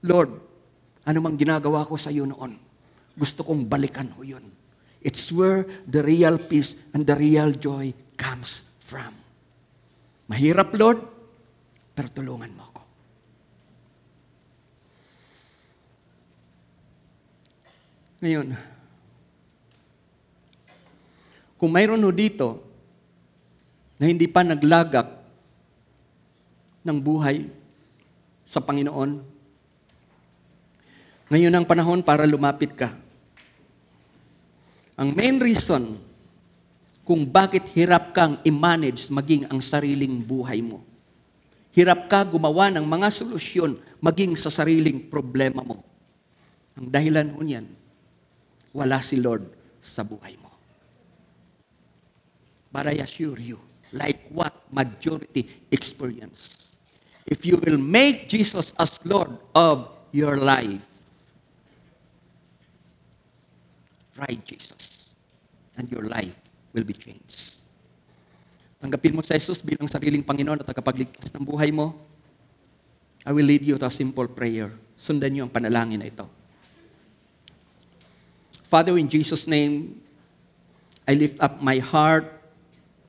Lord, ano mang ginagawa ko sa iyo noon, gusto kong balikan ho yun. It's where the real peace and the real joy comes from. Mahirap, Lord, pero tulungan mo ako. Ngayon, kung mayroon ho dito na hindi pa naglagak ng buhay sa Panginoon, ngayon ang panahon para lumapit ka. Ang main reason kung bakit hirap kang i-manage maging ang sariling buhay mo, Hirap ka gumawa ng mga solusyon maging sa sariling problema mo. Ang dahilan ho niyan, wala si Lord sa buhay mo. But I assure you, like what majority experience, if you will make Jesus as Lord of your life, try Jesus, and your life will be changed. Tanggapin mo sa Jesus bilang sariling Panginoon at tagapagligtas ng buhay mo. I will lead you to a simple prayer. Sundan niyo ang panalangin na ito. Father, in Jesus' name, I lift up my heart,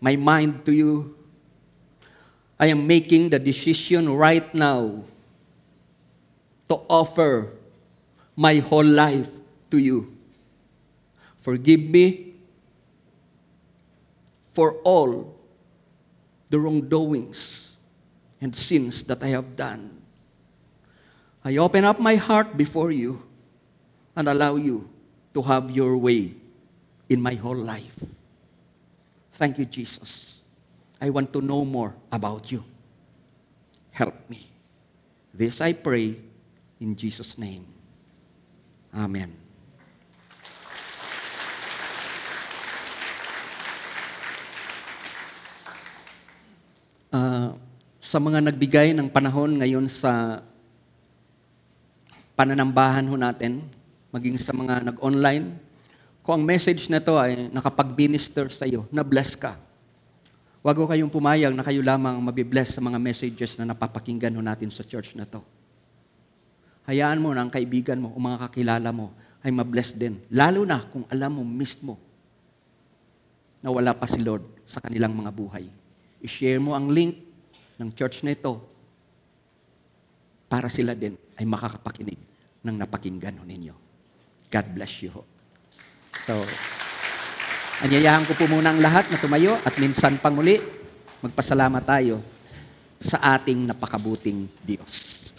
my mind to you. I am making the decision right now to offer my whole life to you. Forgive me for all the wrongdoings and sins that I have done. I open up my heart before you and allow you to have your way in my whole life. Thank you, Jesus. I want to know more about you. Help me. This I pray in Jesus' name. Amen. Ah, sa mga nagbigay ng panahon ngayon sa pananambahan ho natin, maging sa mga nag-online, kung ang message na to ay nakapag-minister sa iyo, na-bless ka, huwag kayong pumayag na kayo lamang mabibless sa mga messages na napapakinggan ho natin sa church na to. Hayaan mo na ang kaibigan mo o mga kakilala mo ay mabless din. Lalo na kung alam mo mismo na wala pa si Lord sa kanilang mga buhay. I-share mo ang link ng church na ito para sila din ay makakapakinig ng napakinggan ninyo. God bless you. So, anyayahan ko po muna ang lahat na tumayo at minsan pang muli, magpasalamat tayo sa ating napakabuting Diyos.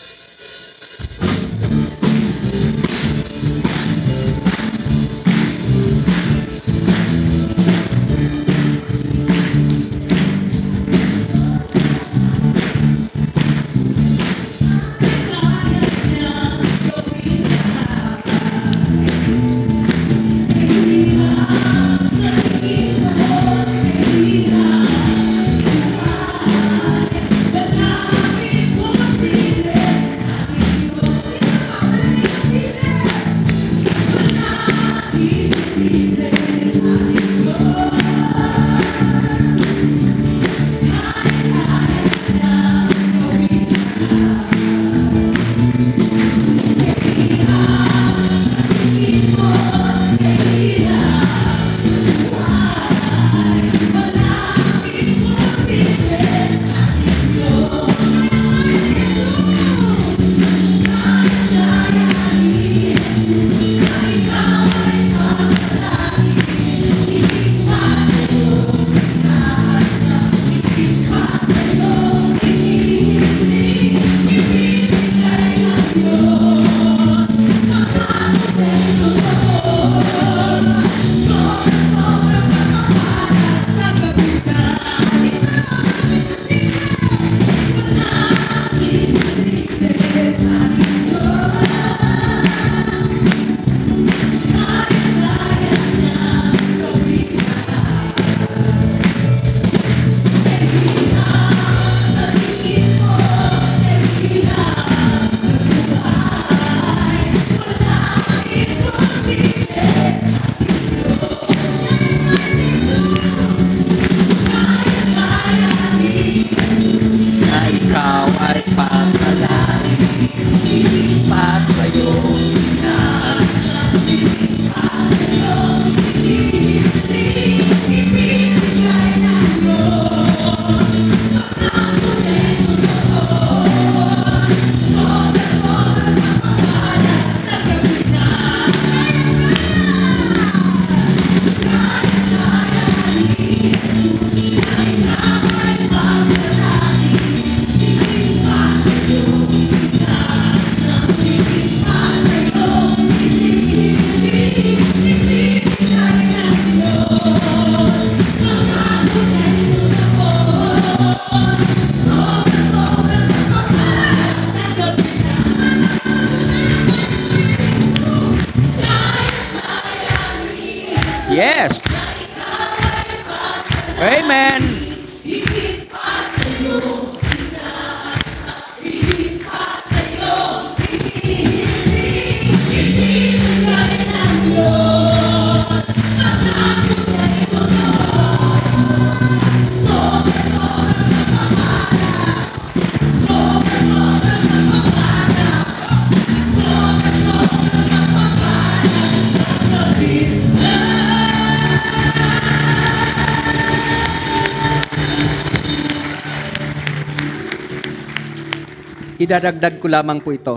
Idadagdag ko lamang po ito.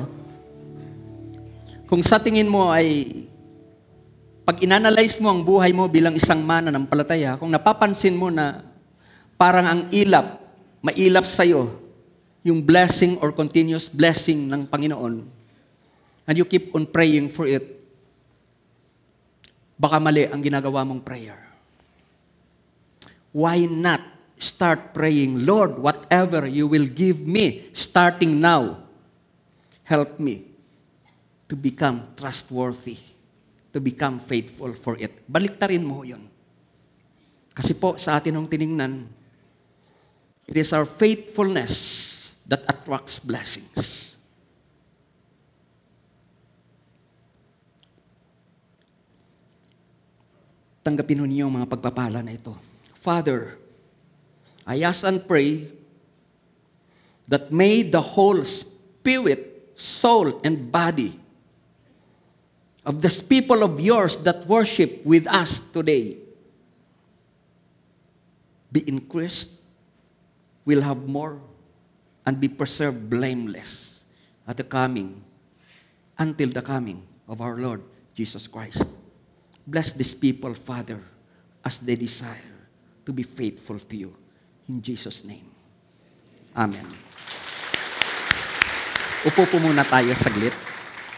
Kung sa tingin mo ay pag inanalyze mo ang buhay mo bilang isang mana ng palataya, kung napapansin mo na parang ang ilap, mailap sa'yo, yung blessing or continuous blessing ng Panginoon, and you keep on praying for it, baka mali ang ginagawa mong prayer. Why not start praying, Lord, whatever you will give me starting now, help me to become trustworthy, to become faithful for it. Baliktarin mo yun. Kasi po, sa atin ang tiningnan, it is our faithfulness that attracts blessings. Tanggapin ho ninyo ang mga pagpapala na ito. Father, I ask and pray that may the whole spirit, soul, and body of this people of yours that worship with us today be increased, will have more, and be preserved blameless at the coming, until the coming of our Lord Jesus Christ. Bless these people, Father, as they desire to be faithful to you. In Jesus' name. Amen. Upo po muna tayo saglit.